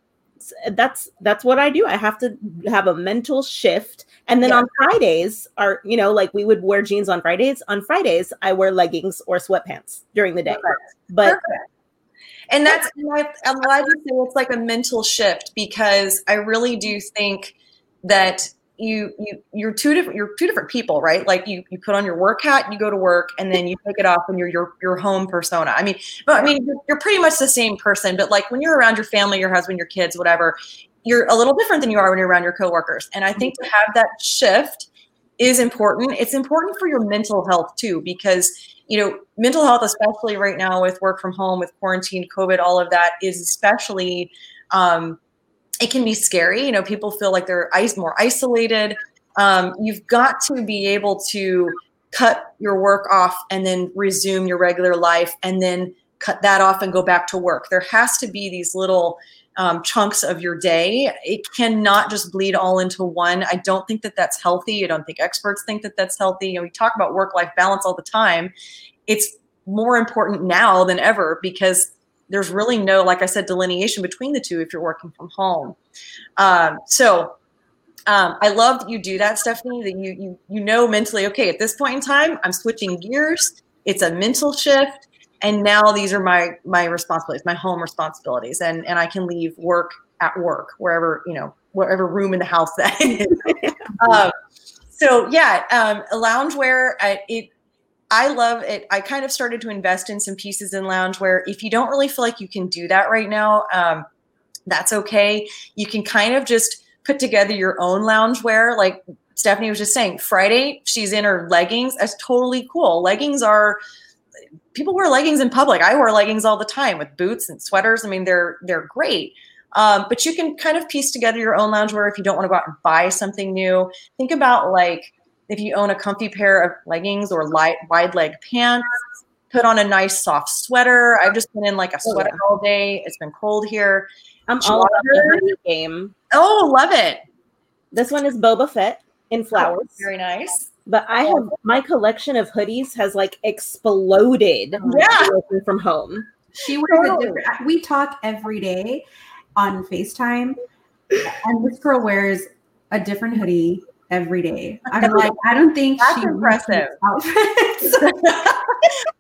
that's that's what I do. I have to have a mental shift. And then yeah. on Fridays are, you know, like we would wear jeans on Fridays. On Fridays, I wear leggings or sweatpants during the day. Perfect. But Perfect. and that's I'm glad you say it's like a mental shift because I really do think that you you you're two different you're two different people right? Like you you put on your work hat you go to work and then you take it off when you're your your home persona. I mean but i mean you're, you're pretty much the same person but like when you're around your family your husband your kids whatever you're a little different than you are when you're around your coworkers. And i think to have that shift is important. It's important for your mental health too because you know mental health especially right now with work from home with quarantine covid all of that is especially um, it can be scary. You know, people feel like they're more isolated. Um, you've got to be able to cut your work off and then resume your regular life and then cut that off and go back to work. There has to be these little um, chunks of your day. It cannot just bleed all into one. I don't think that that's healthy. I don't think experts think that that's healthy. You know, we talk about work life balance all the time. It's more important now than ever because there's really no, like I said, delineation between the two if you're working from home. Um, so um, I love that you do that, Stephanie. That you you you know mentally, okay, at this point in time, I'm switching gears. It's a mental shift and now these are my my responsibilities my home responsibilities and and i can leave work at work wherever you know wherever room in the house that is um, so yeah um, loungewear I, it i love it i kind of started to invest in some pieces in lounge loungewear if you don't really feel like you can do that right now um, that's okay you can kind of just put together your own loungewear like stephanie was just saying friday she's in her leggings that's totally cool leggings are people wear leggings in public. I wear leggings all the time with boots and sweaters. I mean, they're they're great. Um, but you can kind of piece together your own loungewear if you don't want to go out and buy something new. Think about like if you own a comfy pair of leggings or light wide leg pants. Put on a nice soft sweater. I've just been in like a oh, sweater all day. It's been cold here. I'm all about the game. Oh, love it. This one is Boba Fett in oh, flowers. Oh, very nice but I have my collection of hoodies has like exploded. Oh, yeah, working from home. She wears a oh. different. Uh, we talk every day on Facetime, and this girl wears a different hoodie every day. I'm like, I don't think that's impressive.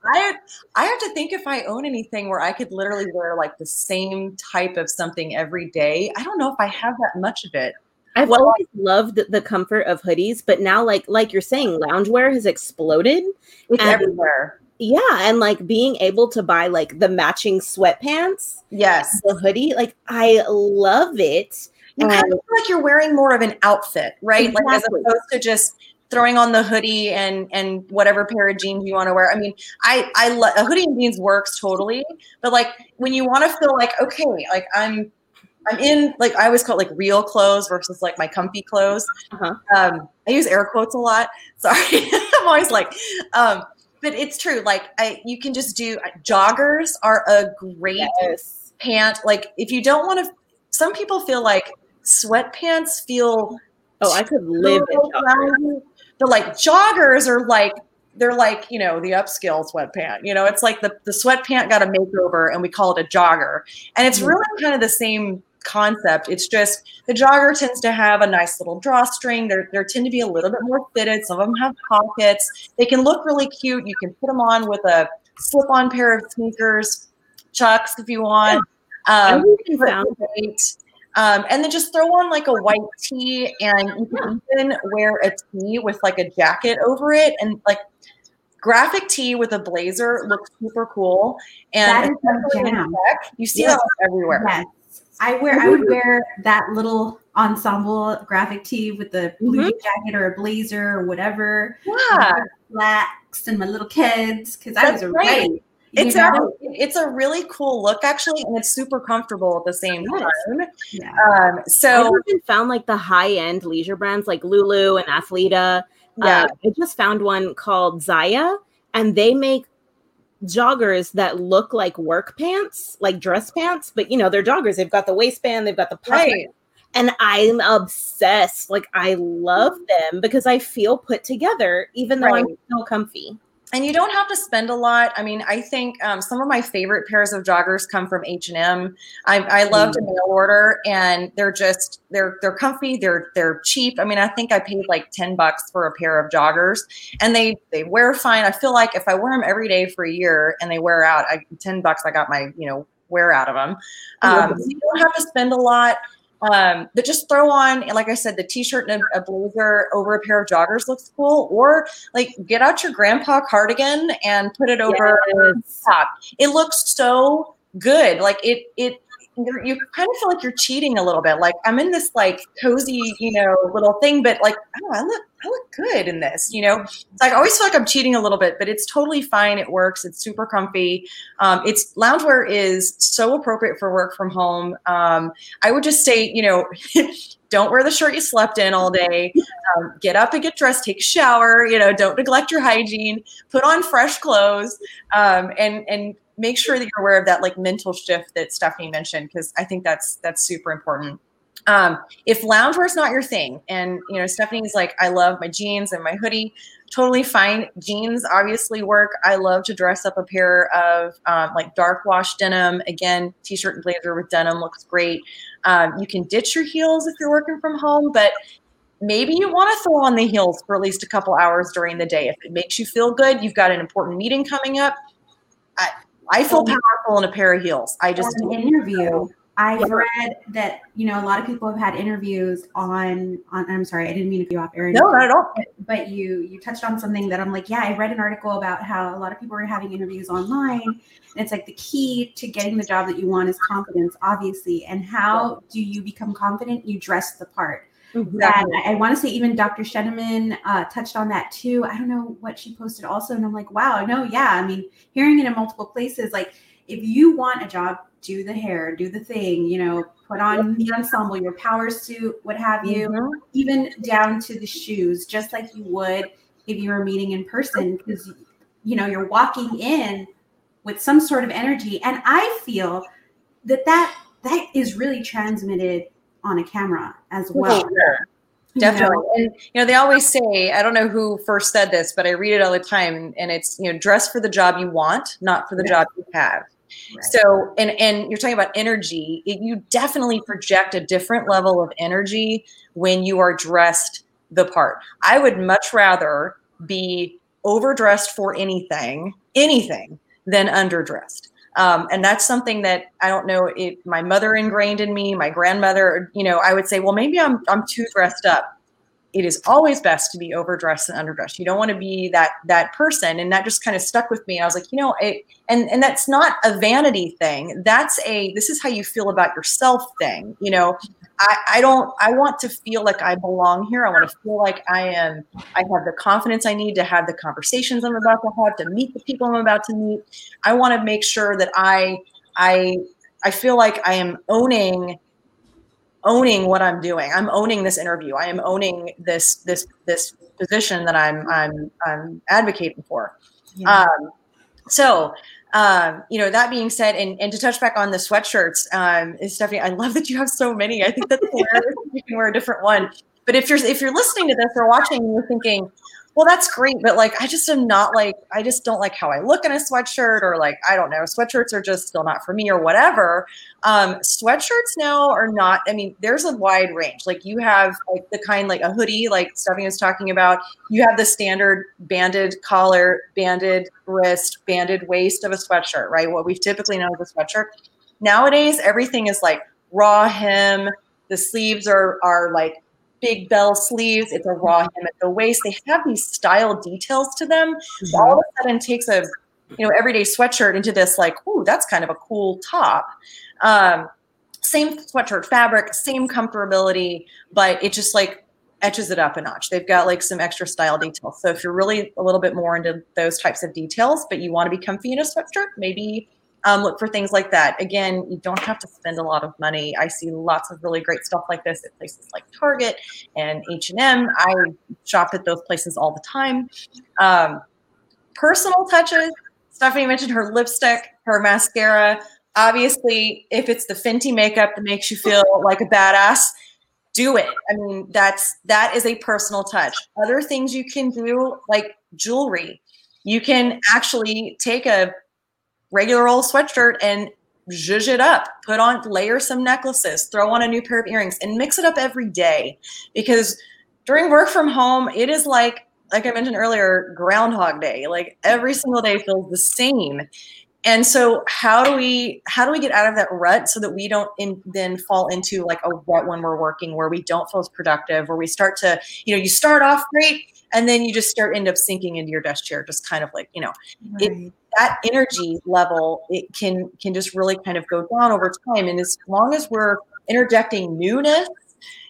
I I have to think if I own anything where I could literally wear like the same type of something every day. I don't know if I have that much of it. I've well, always loved the comfort of hoodies, but now, like like you're saying, loungewear has exploded. It's and, everywhere. Yeah, and like being able to buy like the matching sweatpants. Yes, the hoodie. Like I love it. You um, kind of feel like you're wearing more of an outfit, right? Exactly. Like as opposed to just throwing on the hoodie and and whatever pair of jeans you want to wear. I mean, I I love a hoodie and jeans works totally, but like when you want to feel like okay, like I'm I'm in like I always call it like real clothes versus like my comfy clothes. Uh-huh. Um, I use air quotes a lot. Sorry, I'm always like, um, but it's true. Like I, you can just do joggers are a great yes. pant. Like if you don't want to, some people feel like sweatpants feel. Oh, I could live in. But like joggers are like they're like you know the upscale sweatpant you know it's like the, the sweatpant got a makeover and we call it a jogger and it's mm-hmm. really kind of the same concept. It's just the jogger tends to have a nice little drawstring. They're, they tend to be a little bit more fitted. Some of them have pockets. They can look really cute. You can put them on with a slip-on pair of sneakers, chucks if you want. Um, um, and then just throw on like a white tee, and you can even wear a tee with like a jacket over it, and like graphic tee with a blazer looks super cool. And you see yes. that everywhere. Yes. I wear I would wear that little ensemble graphic tee with the blue mm-hmm. jacket or a blazer or whatever. Yeah. Slacks and my little kids because I was ready. It's a it's a really cool look actually, and it's super comfortable at the same time. Yeah. Um, so I've even found like the high end leisure brands like Lulu and Athleta. Yeah. Uh, I just found one called Zaya, and they make joggers that look like work pants, like dress pants, but you know, they're joggers. They've got the waistband, they've got the pocket. Right. And I'm obsessed. Like I love them because I feel put together, even though right. I'm still comfy and you don't have to spend a lot. I mean, I think um, some of my favorite pairs of joggers come from H and M. I, I love to mm. mail order, and they're just they're they're comfy. They're they're cheap. I mean, I think I paid like ten bucks for a pair of joggers, and they they wear fine. I feel like if I wear them every day for a year and they wear out, I ten bucks I got my you know wear out of them. Um, so you don't have to spend a lot. Um, but just throw on, like I said, the t-shirt and a, a, blazer over a pair of joggers looks cool. Or like get out your grandpa cardigan and put it over yes. top. It looks so good. Like it it you kind of feel like you're cheating a little bit. Like I'm in this like cozy, you know, little thing, but like, oh, I look, I look good in this, you know. Like I always feel like I'm cheating a little bit, but it's totally fine. It works. It's super comfy. Um, it's loungewear is so appropriate for work from home. Um, I would just say, you know, don't wear the shirt you slept in all day. Um, get up and get dressed. Take a shower. You know, don't neglect your hygiene. Put on fresh clothes. Um, and and make sure that you're aware of that like mental shift that Stephanie mentioned because I think that's that's super important. Um, if loungewear is not your thing, and you know Stephanie's like, I love my jeans and my hoodie, totally fine. Jeans obviously work. I love to dress up a pair of um, like dark wash denim. Again, t-shirt and blazer with denim looks great. Um, you can ditch your heels if you're working from home, but maybe you want to throw on the heels for at least a couple hours during the day. If it makes you feel good, you've got an important meeting coming up. I, I feel um, powerful in a pair of heels. I just an interview. I've read that you know a lot of people have had interviews on on. I'm sorry, I didn't mean to be off air. No, not at all. But, but you you touched on something that I'm like, yeah, I read an article about how a lot of people are having interviews online, and it's like the key to getting the job that you want is confidence, obviously. And how do you become confident? You dress the part. Exactly. And I, I want to say even Dr. Sheneman uh, touched on that too. I don't know what she posted also, and I'm like, wow, no, yeah. I mean, hearing it in multiple places, like if you want a job, do the hair, do the thing, you know, put on the ensemble, your power suit, what have you, mm-hmm. even down to the shoes, just like you would if you were meeting in person, because you know you're walking in with some sort of energy, and I feel that that that is really transmitted on a camera as well. Sure. Definitely. And you know, they always say, I don't know who first said this, but I read it all the time and it's, you know, dress for the job you want, not for the job you have. Right. So, and and you're talking about energy. It, you definitely project a different level of energy when you are dressed the part. I would much rather be overdressed for anything, anything, than underdressed. Um, and that's something that I don't know if my mother ingrained in me, my grandmother, you know, I would say, well, maybe I'm I'm too dressed up. It is always best to be overdressed and underdressed. You don't want to be that that person. And that just kind of stuck with me. I was like, you know, it, and and that's not a vanity thing. That's a this is how you feel about yourself thing. You know, I, I don't I want to feel like I belong here. I want to feel like I am I have the confidence I need to have the conversations I'm about to have, to meet the people I'm about to meet. I want to make sure that I I I feel like I am owning owning what I'm doing. I'm owning this interview. I am owning this this this position that I'm I'm I'm advocating for. Yeah. Um, so um, you know, that being said, and, and to touch back on the sweatshirts, um, is Stephanie, I love that you have so many. I think that's hilarious. you can wear a different one. But if you're if you're listening to this or watching, and you're thinking, well, that's great, but like I just am not like I just don't like how I look in a sweatshirt, or like I don't know, sweatshirts are just still not for me, or whatever. Um, sweatshirts now are not. I mean, there's a wide range. Like you have like the kind like a hoodie, like Stephanie was talking about. You have the standard banded collar, banded wrist, banded waist of a sweatshirt, right? What we've typically known as a sweatshirt. Nowadays, everything is like raw hem. The sleeves are are like big bell sleeves. It's a raw hem at the waist. They have these style details to them. Mm-hmm. All of a sudden takes a you know everyday sweatshirt into this like, ooh, that's kind of a cool top. Um, same sweatshirt fabric, same comfortability, but it just like etches it up a notch. They've got like some extra style details. So if you're really a little bit more into those types of details, but you want to be comfy in a sweatshirt, maybe um, look for things like that. Again, you don't have to spend a lot of money. I see lots of really great stuff like this at places like Target and H&M. I shop at those places all the time. Um, personal touches. Stephanie mentioned her lipstick, her mascara. Obviously, if it's the Fenty makeup that makes you feel like a badass, do it. I mean, that's that is a personal touch. Other things you can do, like jewelry. You can actually take a regular old sweatshirt and zhuzh it up, put on, layer some necklaces, throw on a new pair of earrings, and mix it up every day. Because during work from home, it is like, like I mentioned earlier, Groundhog Day. Like every single day feels the same. And so, how do we how do we get out of that rut so that we don't in, then fall into like a rut when we're working, where we don't feel as productive, where we start to, you know, you start off great, and then you just start end up sinking into your desk chair, just kind of like, you know, right. it, that energy level it can can just really kind of go down over time. And as long as we're interjecting newness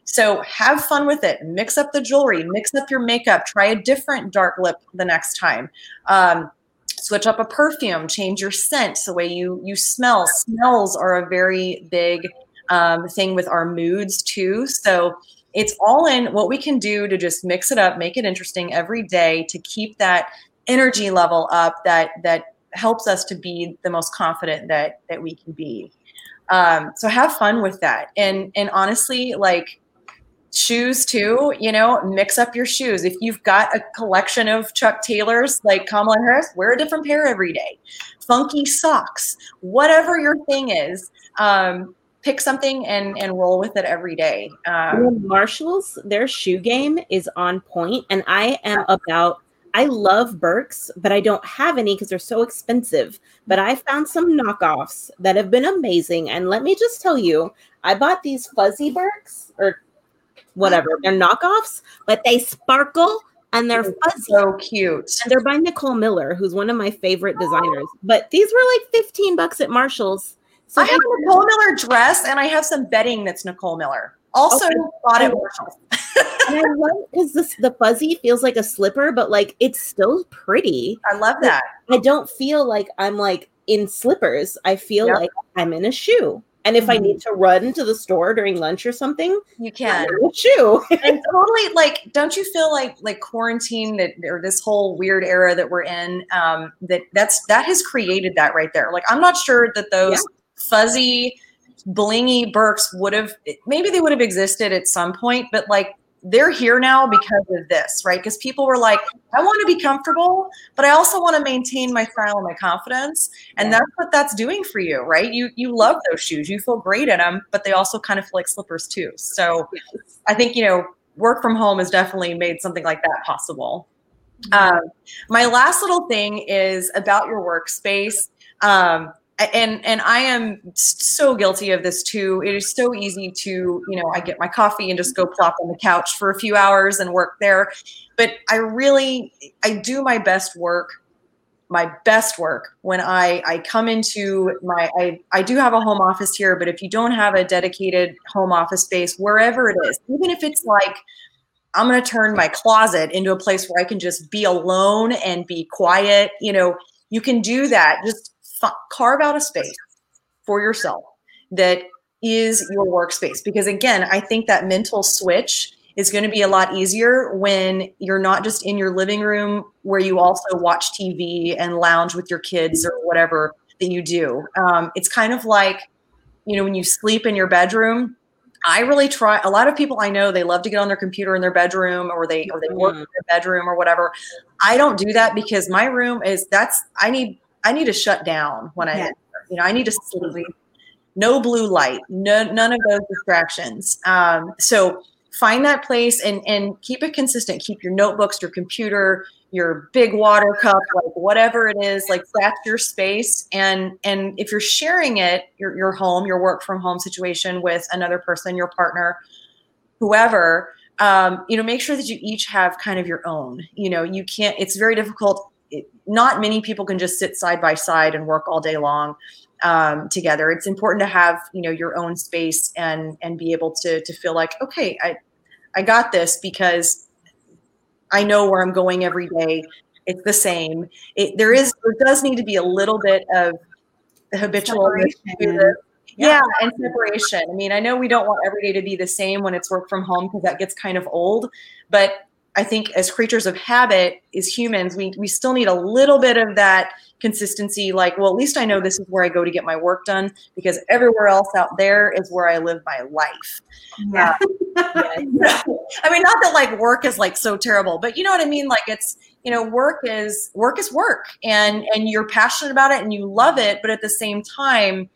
so have fun with it. Mix up the jewelry mix up your makeup try a different dark lip the next time. Um, switch up a perfume change your scent the way you you smell. Smells are a very big um, thing with our moods too. So it's all in what we can do to just mix it up make it interesting every day to keep that energy level up that that helps us to be the most confident that that we can be. Um, so have fun with that. And and honestly, like shoes too, you know, mix up your shoes. If you've got a collection of Chuck Taylors like Kamala Harris, wear a different pair every day. Funky socks, whatever your thing is. Um, pick something and and roll with it every day. Um, Marshalls, their shoe game is on point, and I am about I love Birks, but I don't have any because they're so expensive. But I found some knockoffs that have been amazing. And let me just tell you, I bought these fuzzy Birks or whatever. They're knockoffs, but they sparkle and they're fuzzy. So cute. And they're by Nicole Miller, who's one of my favorite designers. But these were like 15 bucks at Marshall's. So I have a Nicole Miller dress and I have some bedding that's Nicole Miller. Also okay. bought at Marshalls. and I love because this the fuzzy feels like a slipper, but like it's still pretty. I love that. I don't feel like I'm like in slippers. I feel yep. like I'm in a shoe. And if mm-hmm. I need to run to the store during lunch or something, you can shoe. and totally like, don't you feel like like quarantine that or this whole weird era that we're in? Um, that that's that has created that right there. Like, I'm not sure that those yeah. Fuzzy blingy Birks would have maybe they would have existed at some point, but like they're here now because of this, right? Because people were like, I want to be comfortable, but I also want to maintain my style and my confidence. And that's what that's doing for you, right? You you love those shoes. You feel great in them, but they also kind of feel like slippers too. So I think, you know, work from home has definitely made something like that possible. Um, my last little thing is about your workspace. Um, and and I am so guilty of this too. It is so easy to, you know, I get my coffee and just go plop on the couch for a few hours and work there. But I really I do my best work my best work when I, I come into my I, I do have a home office here, but if you don't have a dedicated home office space, wherever it is, even if it's like I'm going to turn my closet into a place where I can just be alone and be quiet, you know, you can do that. Just f- carve out a space for yourself that is your workspace because again i think that mental switch is going to be a lot easier when you're not just in your living room where you also watch tv and lounge with your kids or whatever that you do um, it's kind of like you know when you sleep in your bedroom I really try. A lot of people I know they love to get on their computer in their bedroom, or they or they work mm. in their bedroom or whatever. I don't do that because my room is that's I need I need to shut down when I, you know, I need to sleep. No blue light, no, none of those distractions. Um, so find that place and and keep it consistent. Keep your notebooks, your computer, your big water cup, like whatever it is, like that's your space. And and if you're sharing it, your your home, your work from home situation with another person, your partner, whoever, um, you know, make sure that you each have kind of your own. You know, you can't. It's very difficult it, not many people can just sit side by side and work all day long um, together. It's important to have you know your own space and and be able to to feel like okay, I I got this because I know where I'm going every day. It's the same. It, there is there does need to be a little bit of habitual yeah. yeah, and separation. I mean, I know we don't want every day to be the same when it's work from home because that gets kind of old, but I think as creatures of habit, as humans, we, we still need a little bit of that consistency. Like, well, at least I know this is where I go to get my work done because everywhere else out there is where I live my life. Yeah. Uh, yeah. I mean, not that like work is like so terrible, but you know what I mean? Like it's, you know, work is work is work and, and you're passionate about it and you love it. But at the same time,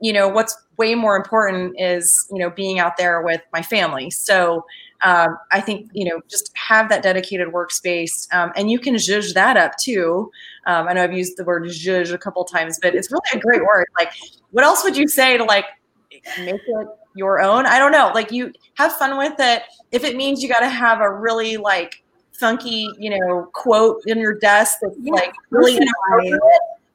you know, what's way more important is, you know, being out there with my family. So, um, I think you know just have that dedicated workspace, um, and you can zhuzh that up too. Um, I know I've used the word zhuzh a couple times, but it's really a great word. Like, what else would you say to like make it your own? I don't know. Like, you have fun with it. If it means you got to have a really like funky, you know, quote in your desk that's yeah, like really inappropriate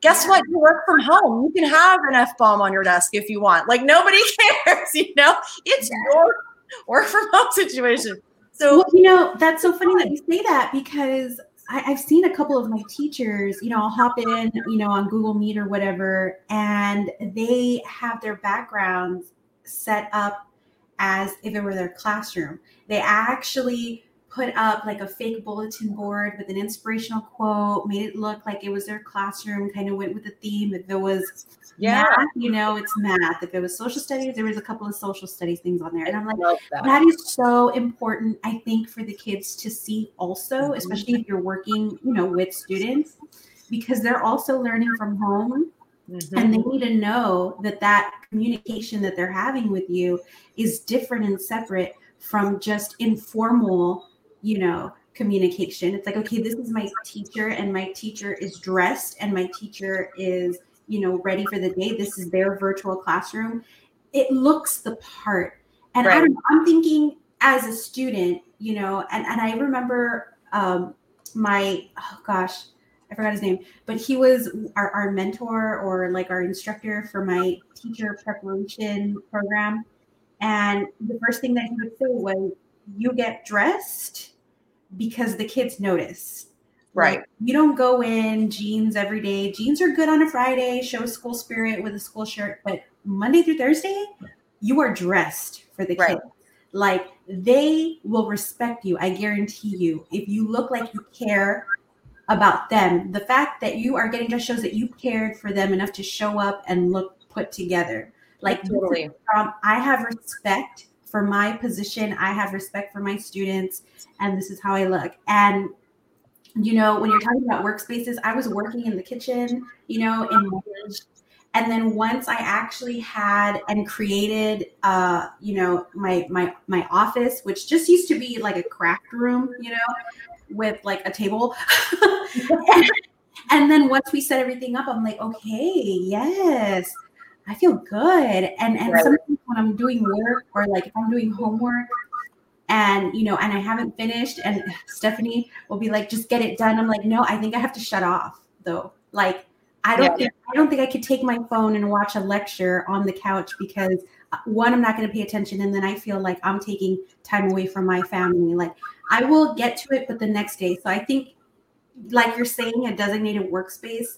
guess what? You work from home. You can have an F bomb on your desk if you want. Like nobody cares, you know? It's your work from home situation. So, well, you know, that's so funny that you say that because I, have seen a couple of my teachers, you know, I'll hop in, you know, on Google Meet or whatever, and they have their backgrounds set up as if it were their classroom. They actually put up like a fake bulletin board with an inspirational quote, made it look like it was their classroom, kind of went with the theme. If it was yeah. math, you know, it's math. If it was social studies, there was a couple of social studies things on there. And I'm like, that. that is so important, I think, for the kids to see also, mm-hmm. especially if you're working, you know, with students, because they're also learning from home. Mm-hmm. And they need to know that that communication that they're having with you is different and separate from just informal, you know, communication. It's like, okay, this is my teacher, and my teacher is dressed, and my teacher is, you know, ready for the day. This is their virtual classroom. It looks the part. And right. I'm, I'm thinking as a student, you know, and, and I remember um, my, oh gosh, I forgot his name, but he was our, our mentor or like our instructor for my teacher preparation program. And the first thing that he would say was, You get dressed because the kids notice. Right. Like, you don't go in jeans every day. Jeans are good on a Friday, show school spirit with a school shirt. But Monday through Thursday, you are dressed for the right. kids. Like they will respect you. I guarantee you. If you look like you care about them, the fact that you are getting dressed shows that you cared for them enough to show up and look put together. Like totally. Um, I have respect for my position. I have respect for my students, and this is how I look. And you know, when you're talking about workspaces, I was working in the kitchen, you know, in and then once I actually had and created, uh, you know, my my my office, which just used to be like a craft room, you know, with like a table. and then once we set everything up, I'm like, okay, yes, I feel good. And and right. sometimes when I'm doing work or like if I'm doing homework and you know, and I haven't finished, and Stephanie will be like, just get it done. I'm like, no, I think I have to shut off though. Like I don't yeah. think I don't think I could take my phone and watch a lecture on the couch because uh, one, I'm not going to pay attention, and then I feel like I'm taking time away from my family. Like I will get to it, but the next day. So I think, like you're saying, a designated workspace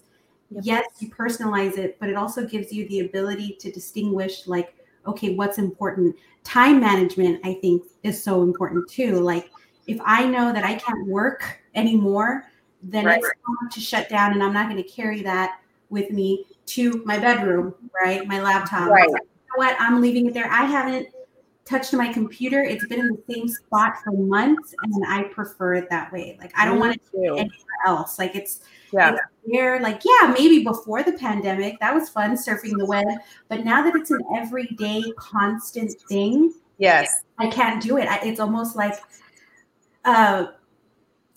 Yep. Yes, you personalize it, but it also gives you the ability to distinguish, like, okay, what's important. Time management, I think, is so important too. Like, if I know that I can't work anymore, then right. it's time to shut down, and I'm not going to carry that with me to my bedroom, right? My laptop. Right. Like, you know what? I'm leaving it there. I haven't touched my computer. It's been in the same spot for months, and I prefer it that way. Like I don't want to do anywhere else. Like it's yeah. It's there, like yeah, maybe before the pandemic that was fun surfing the web, but now that it's an everyday, constant thing, yes, I can't do it. I, it's almost like, uh,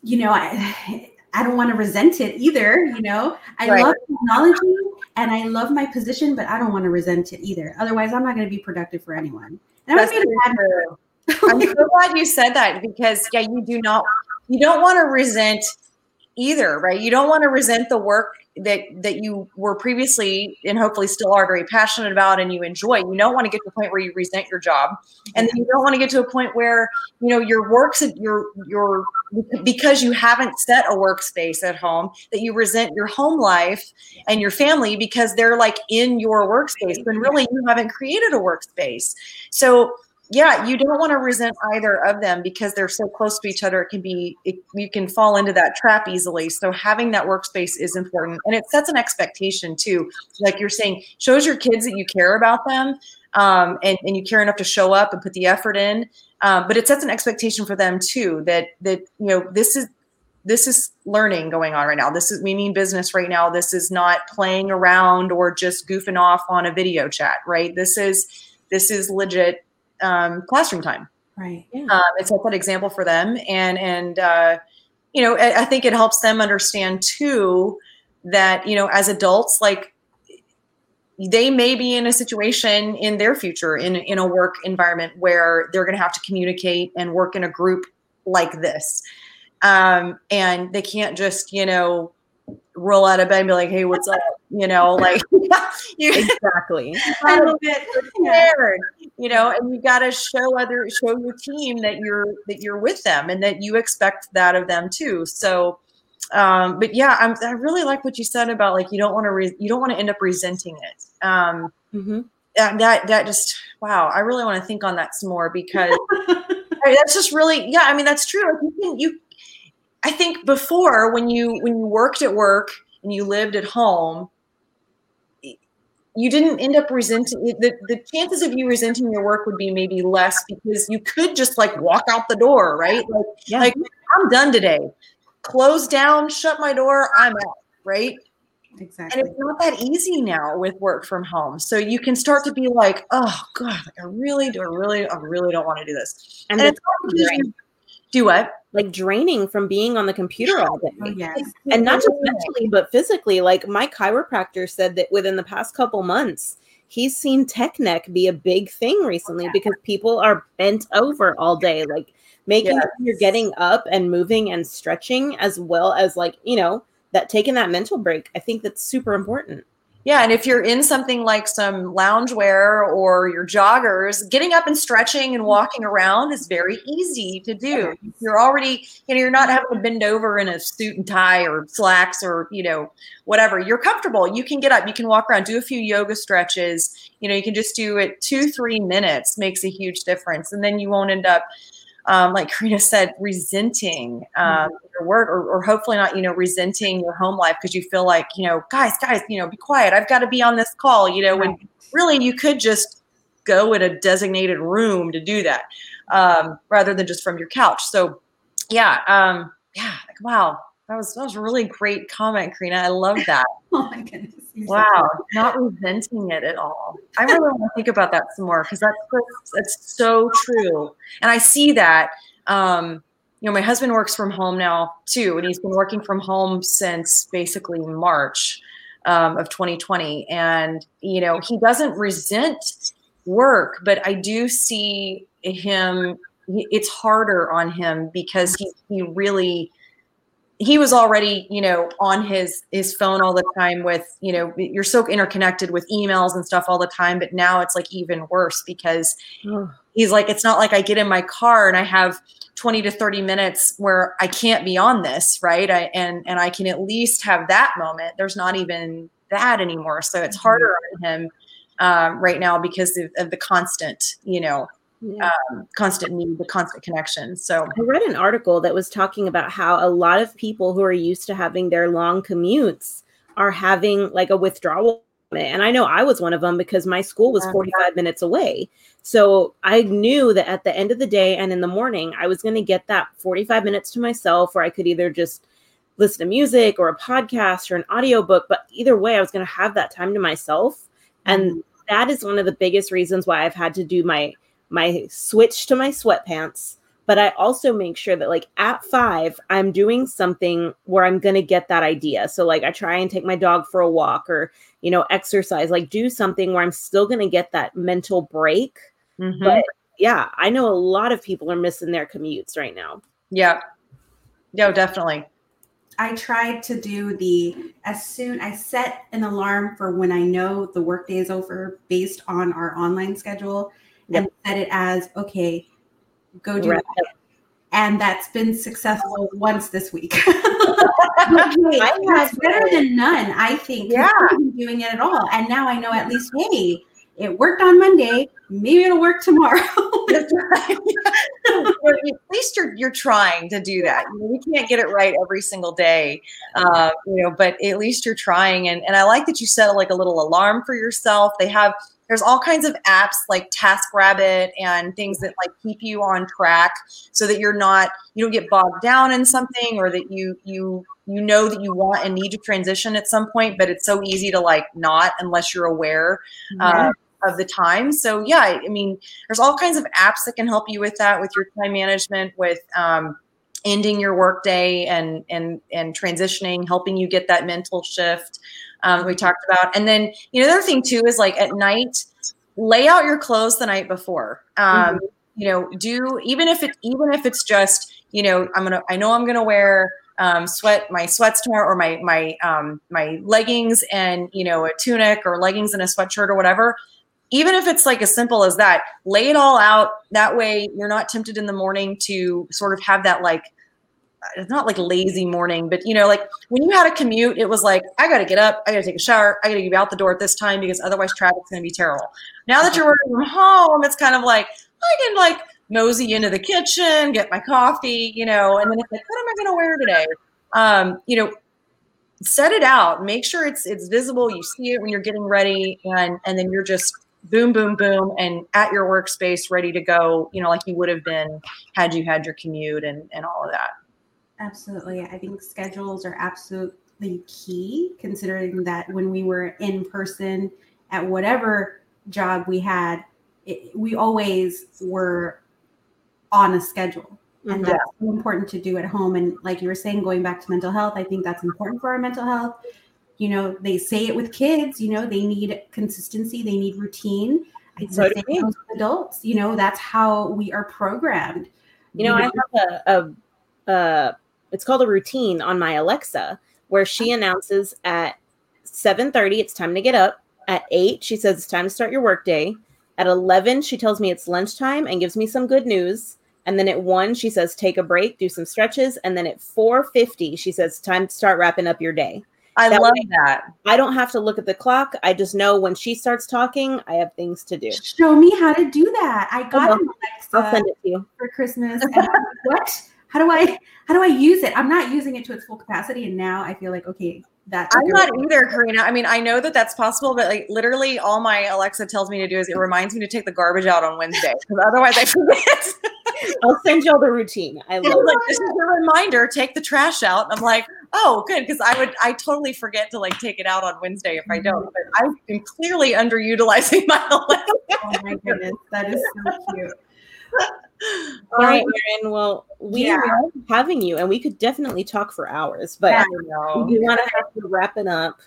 you know, I I don't want to resent it either. You know, I right. love technology and I love my position, but I don't want to resent it either. Otherwise, I'm not going to be productive for anyone. And That's true. I'm so glad you said that because yeah, you do not you don't want to resent either, right? You don't want to resent the work that that you were previously and hopefully still are very passionate about and you enjoy. You don't want to get to a point where you resent your job, and then you don't want to get to a point where you know your works your your because you haven't set a workspace at home that you resent your home life and your family because they're like in your workspace when really you haven't created a workspace. So yeah, you don't want to resent either of them because they're so close to each other. It can be, it, you can fall into that trap easily. So having that workspace is important, and it sets an expectation too. Like you're saying, shows your kids that you care about them, um, and and you care enough to show up and put the effort in. Um, but it sets an expectation for them too that that you know this is this is learning going on right now. This is we mean business right now. This is not playing around or just goofing off on a video chat, right? This is this is legit um, classroom time. Right. Yeah. Um, it sets that example for them, and and uh, you know I, I think it helps them understand too that you know as adults like they may be in a situation in their future in, in a work environment where they're going to have to communicate and work in a group like this um, and they can't just you know roll out of bed and be like hey what's up you know like exactly a little bit prepared you know and you got to show other show your team that you're that you're with them and that you expect that of them too so um but yeah I'm, i really like what you said about like you don't want to re- you don't want to end up resenting it um mm-hmm. that, that that just wow i really want to think on that some more because mean, that's just really yeah. I mean, that's true. Like you can you. I think before when you when you worked at work and you lived at home, you didn't end up resenting the, the chances of you resenting your work would be maybe less because you could just like walk out the door, right? Like, yeah. like I'm done today. Close down, shut my door, I'm out, right? Exactly. And it's not that easy now with work from home. So you can start to be like, oh God, I really do, I really, I really don't want to do this. And, and it's do what? Like draining from being on the computer all day. Oh, yes. And not just mentally, but physically. Like my chiropractor said that within the past couple months, he's seen tech neck be a big thing recently yeah. because people are bent over all day. Like making yes. sure you're getting up and moving and stretching as well as like, you know, that taking that mental break. I think that's super important. Yeah, and if you're in something like some loungewear or your joggers, getting up and stretching and walking around is very easy to do. You're already, you know, you're not having to bend over in a suit and tie or slacks or, you know, whatever. You're comfortable. You can get up, you can walk around, do a few yoga stretches. You know, you can just do it two, three minutes makes a huge difference. And then you won't end up um, like Karina said, resenting um, mm-hmm. your work or, or, hopefully not, you know, resenting your home life because you feel like, you know, guys, guys, you know, be quiet. I've got to be on this call, you know, when really you could just go in a designated room to do that um, rather than just from your couch. So, yeah, um, yeah, like, wow, that was that was a really great comment, Karina. I love that. oh my goodness. Wow, not resenting it at all. I really want to think about that some more because that's that's so true, and I see that. Um, you know, my husband works from home now too, and he's been working from home since basically March um, of 2020. And you know, he doesn't resent work, but I do see him. It's harder on him because he he really he was already you know on his his phone all the time with you know you're so interconnected with emails and stuff all the time but now it's like even worse because he's like it's not like i get in my car and i have 20 to 30 minutes where i can't be on this right? I, and and i can at least have that moment. There's not even that anymore. So it's mm-hmm. harder on him um, right now because of, of the constant you know yeah. um, constant need, the constant connection. So I read an article that was talking about how a lot of people who are used to having their long commutes are having like a withdrawal. And I know I was one of them because my school was 45 minutes away. So I knew that at the end of the day and in the morning, I was going to get that 45 minutes to myself where I could either just listen to music or a podcast or an audiobook. But either way, I was going to have that time to myself. And mm-hmm. that is one of the biggest reasons why I've had to do my my switch to my sweatpants but I also make sure that like at five, I'm doing something where I'm gonna get that idea. So like I try and take my dog for a walk or you know exercise, like do something where I'm still gonna get that mental break. Mm-hmm. But yeah, I know a lot of people are missing their commutes right now. Yeah, yeah, definitely. I tried to do the as soon I set an alarm for when I know the workday is over based on our online schedule and set it as okay, go do right. that. And that's been successful once this week. that's better than none, I think. Yeah, doing it at all, and now I know at least hey, it worked on Monday. Maybe it'll work tomorrow. at least you're you're trying to do that. You know, we can't get it right every single day, uh, you know, but at least you're trying. And and I like that you set like a little alarm for yourself. They have there's all kinds of apps like TaskRabbit and things that like keep you on track so that you're not you don't get bogged down in something or that you you you know that you want and need to transition at some point, but it's so easy to like not unless you're aware. Uh, of the time. So yeah, I mean, there's all kinds of apps that can help you with that, with your time management, with um, ending your workday and and and transitioning, helping you get that mental shift um, we talked about. And then, you know, the other thing too is like at night, lay out your clothes the night before. Um, mm-hmm. You know, do even if it even if it's just you know I'm gonna I know I'm gonna wear um, sweat my sweats tomorrow or my my um, my leggings and you know a tunic or leggings and a sweatshirt or whatever even if it's like as simple as that lay it all out that way you're not tempted in the morning to sort of have that like it's not like lazy morning, but you know, like when you had a commute, it was like, I got to get up, I got to take a shower, I got to get out the door at this time because otherwise traffic's going to be terrible. Now that you're working from home, it's kind of like, I can like mosey into the kitchen, get my coffee, you know, and then it's like, what am I going to wear today? Um, you know, set it out, make sure it's it's visible. You see it when you're getting ready, and and then you're just boom, boom, boom, and at your workspace, ready to go. You know, like you would have been had you had your commute and and all of that. Absolutely, I think schedules are absolutely key, considering that when we were in person at whatever job we had, it, we always were on a schedule and mm-hmm. that's important to do at home and like you were saying going back to mental health i think that's important for our mental health you know they say it with kids you know they need consistency they need routine. I so say adults you know that's how we are programmed. You know, you know i have a, a, a it's called a routine on my alexa where she announces at 7.30 it's time to get up. At 8 she says it's time to start your workday at 11 she tells me it's lunchtime and gives me some good news. And then at one, she says, take a break, do some stretches. And then at 450, she says, time to start wrapping up your day. I that love way, that. I don't have to look at the clock. I just know when she starts talking, I have things to do. Show me how to do that. I got an Alexa I'll send it to you for Christmas. what? How do I how do I use it? I'm not using it to its full capacity, and now I feel like okay, that I'm not either, Karina. I mean, I know that that's possible, but like literally, all my Alexa tells me to do is it reminds me to take the garbage out on Wednesday because otherwise I forget. I'll send y'all the routine. I love like this is a reminder. Take the trash out. I'm like, oh, good, because I would I totally forget to like take it out on Wednesday if I don't. Mm-hmm. But I'm clearly underutilizing oh my Alexa. oh my goodness, that is so cute. All right, Erin. Well, we yeah. love having you, and we could definitely talk for hours, but yeah, we want to have to wrap it up.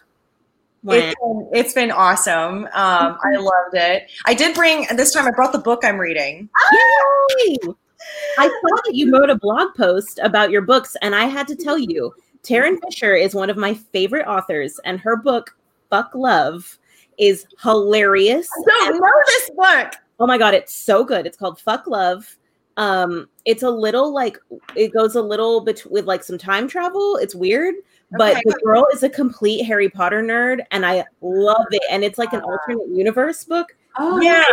It's been, it's been awesome. Um, I loved it. I did bring this time. I brought the book I'm reading. Yay! I saw that you wrote a blog post about your books, and I had to tell you, Tarryn Fisher is one of my favorite authors, and her book, Fuck Love, is hilarious. I don't know this book. Oh my god, it's so good. It's called Fuck Love. Um, it's a little like it goes a little bit with like some time travel. It's weird, but okay. the girl is a complete Harry Potter nerd, and I love it. And it's like an alternate universe book. Oh yeah,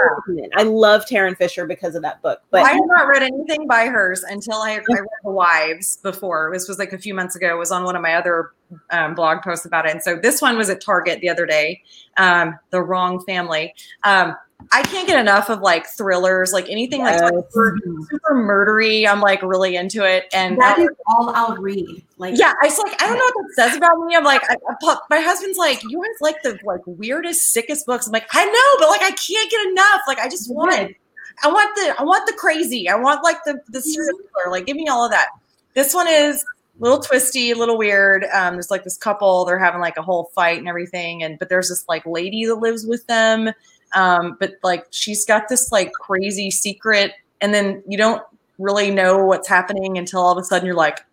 I love Tarryn Fisher because of that book. But I have not read anything by hers until I, I read The Wives before. This was like a few months ago. It was on one of my other um, blog posts about it. And so this one was at Target the other day. Um, the Wrong Family. Um, I can't get enough of like thrillers, like anything yes. like super, super, murdery. I'm like really into it, and that is all I'll read. Like, yeah, I was like, I don't know what that says about me. I'm like, I, I, my husband's like, you guys like the like weirdest, sickest books. I'm like, I know, but like, I can't get enough. Like, I just want, Good. I want the, I want the crazy. I want like the the serial killer. Like, give me all of that. This one is a little twisty, a little weird. Um, there's like this couple, they're having like a whole fight and everything, and but there's this like lady that lives with them um, but like she's got this like crazy secret, and then you don't really know what's happening until all of a sudden you're like,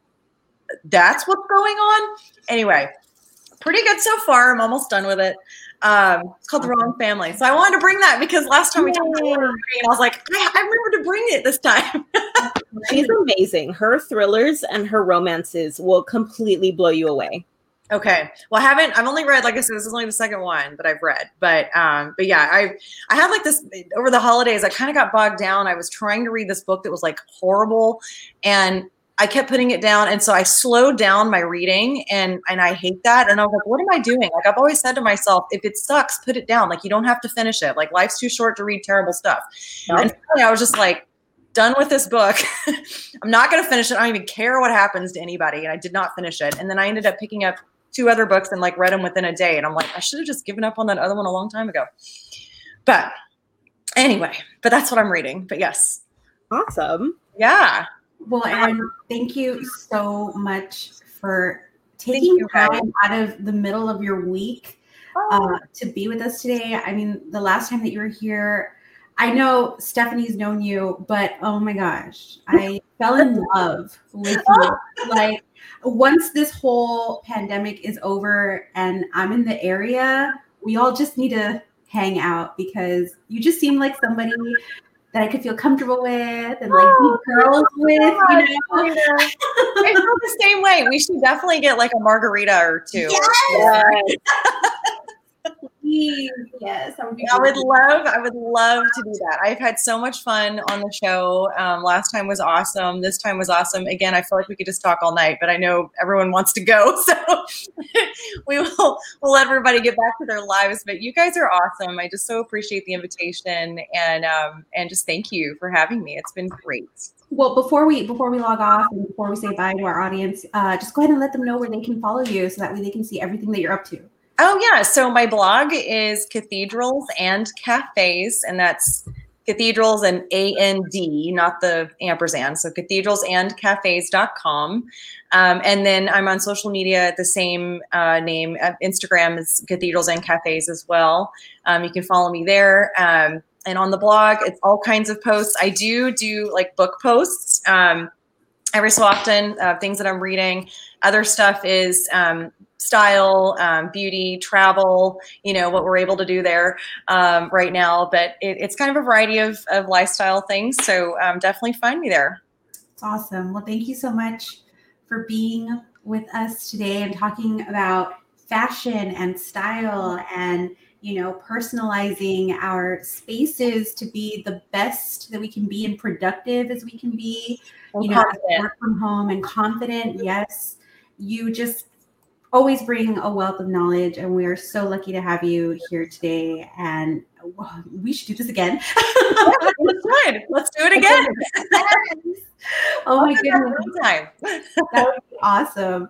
that's what's going on. Anyway, pretty good so far. I'm almost done with it. Um, it's called The Wrong Family. So I wanted to bring that because last time we talked about I was like, I, I remember to bring it this time. She's amazing. Her thrillers and her romances will completely blow you away. Okay. Well, I haven't. I've only read, like I said, this is only the second one that I've read. But, um, but yeah, I, I had like this over the holidays. I kind of got bogged down. I was trying to read this book that was like horrible, and I kept putting it down. And so I slowed down my reading, and and I hate that. And I was like, what am I doing? Like I've always said to myself, if it sucks, put it down. Like you don't have to finish it. Like life's too short to read terrible stuff. And finally, I was just like, done with this book. I'm not going to finish it. I don't even care what happens to anybody. And I did not finish it. And then I ended up picking up two other books and like read them within a day. And I'm like, I should have just given up on that other one a long time ago. But anyway, but that's what I'm reading. But yes. Awesome. Yeah. Well, Erin, thank you so much for taking you, time out of the middle of your week oh. uh, to be with us today. I mean, the last time that you were here, I know Stephanie's known you, but oh my gosh, I fell in love with you. Like once this whole pandemic is over and I'm in the area, we all just need to hang out because you just seem like somebody that I could feel comfortable with and like oh, be girls with, you know. I feel the same way. We should definitely get like a margarita or two. Yes. yes. Please, yes, I would, I would love, I would love to do that. I've had so much fun on the show. Um, last time was awesome. This time was awesome. Again, I feel like we could just talk all night, but I know everyone wants to go, so we will we'll let everybody get back to their lives. But you guys are awesome. I just so appreciate the invitation and um, and just thank you for having me. It's been great. Well, before we before we log off and before we say bye to our audience, uh, just go ahead and let them know where they can follow you, so that way they can see everything that you're up to. Oh yeah, so my blog is Cathedrals and Cafes, and that's cathedrals and A N D, not the ampersand. So cathedralsandcafes.com. Um, and then I'm on social media at the same uh, name. Uh, Instagram is Cathedrals and Cafes as well. Um, you can follow me there. Um, and on the blog it's all kinds of posts i do do like book posts um, every so often uh, things that i'm reading other stuff is um, style um, beauty travel you know what we're able to do there um, right now. But it, it's kind of a variety of, of lifestyle things. So um, definitely find me there. It's awesome. Well thank you so much for being with us today and talking about fashion and style and you know, personalizing our spaces to be the best that we can be and productive as we can be, and you know, work from home and confident. Yes, you just always bring a wealth of knowledge, and we are so lucky to have you here today. And we should do this again. yeah, good. Let's do it again. oh my goodness. Time. that would be awesome.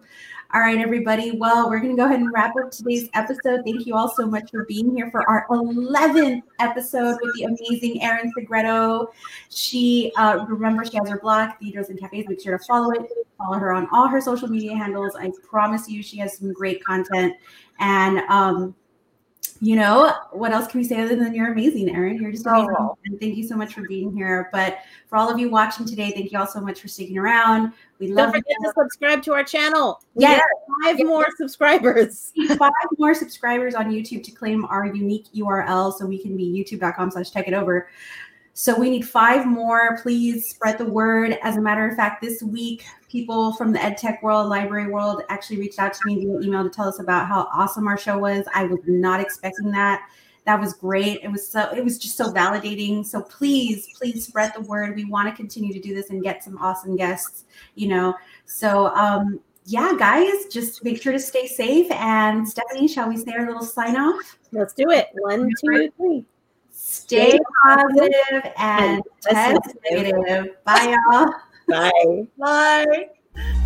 All right, everybody. Well, we're going to go ahead and wrap up today's episode. Thank you all so much for being here for our 11th episode with the amazing Erin Segredo. She, uh, remember, she has her blog, Cathedrals and Cafes. Make sure to follow it. Follow her on all her social media handles. I promise you, she has some great content. And um, you know, what else can we say other than you're amazing, Erin? You're just amazing. Oh. And thank you so much for being here. But for all of you watching today, thank you all so much for sticking around. We love Don't forget you. to subscribe to our channel. Yes, five yes. more subscribers. five more subscribers on YouTube to claim our unique URL so we can be youtube.com slash take it over. So we need five more. Please spread the word. As a matter of fact, this week, people from the EdTech world, library world, actually reached out to me via email to tell us about how awesome our show was. I was not expecting that. That was great. It was so. It was just so validating. So please, please spread the word. We want to continue to do this and get some awesome guests. You know. So um, yeah, guys, just make sure to stay safe. And Stephanie, shall we say our little sign off? Let's do it. One, two, three. Stay positive and test negative. Bye, y'all. Bye. Bye.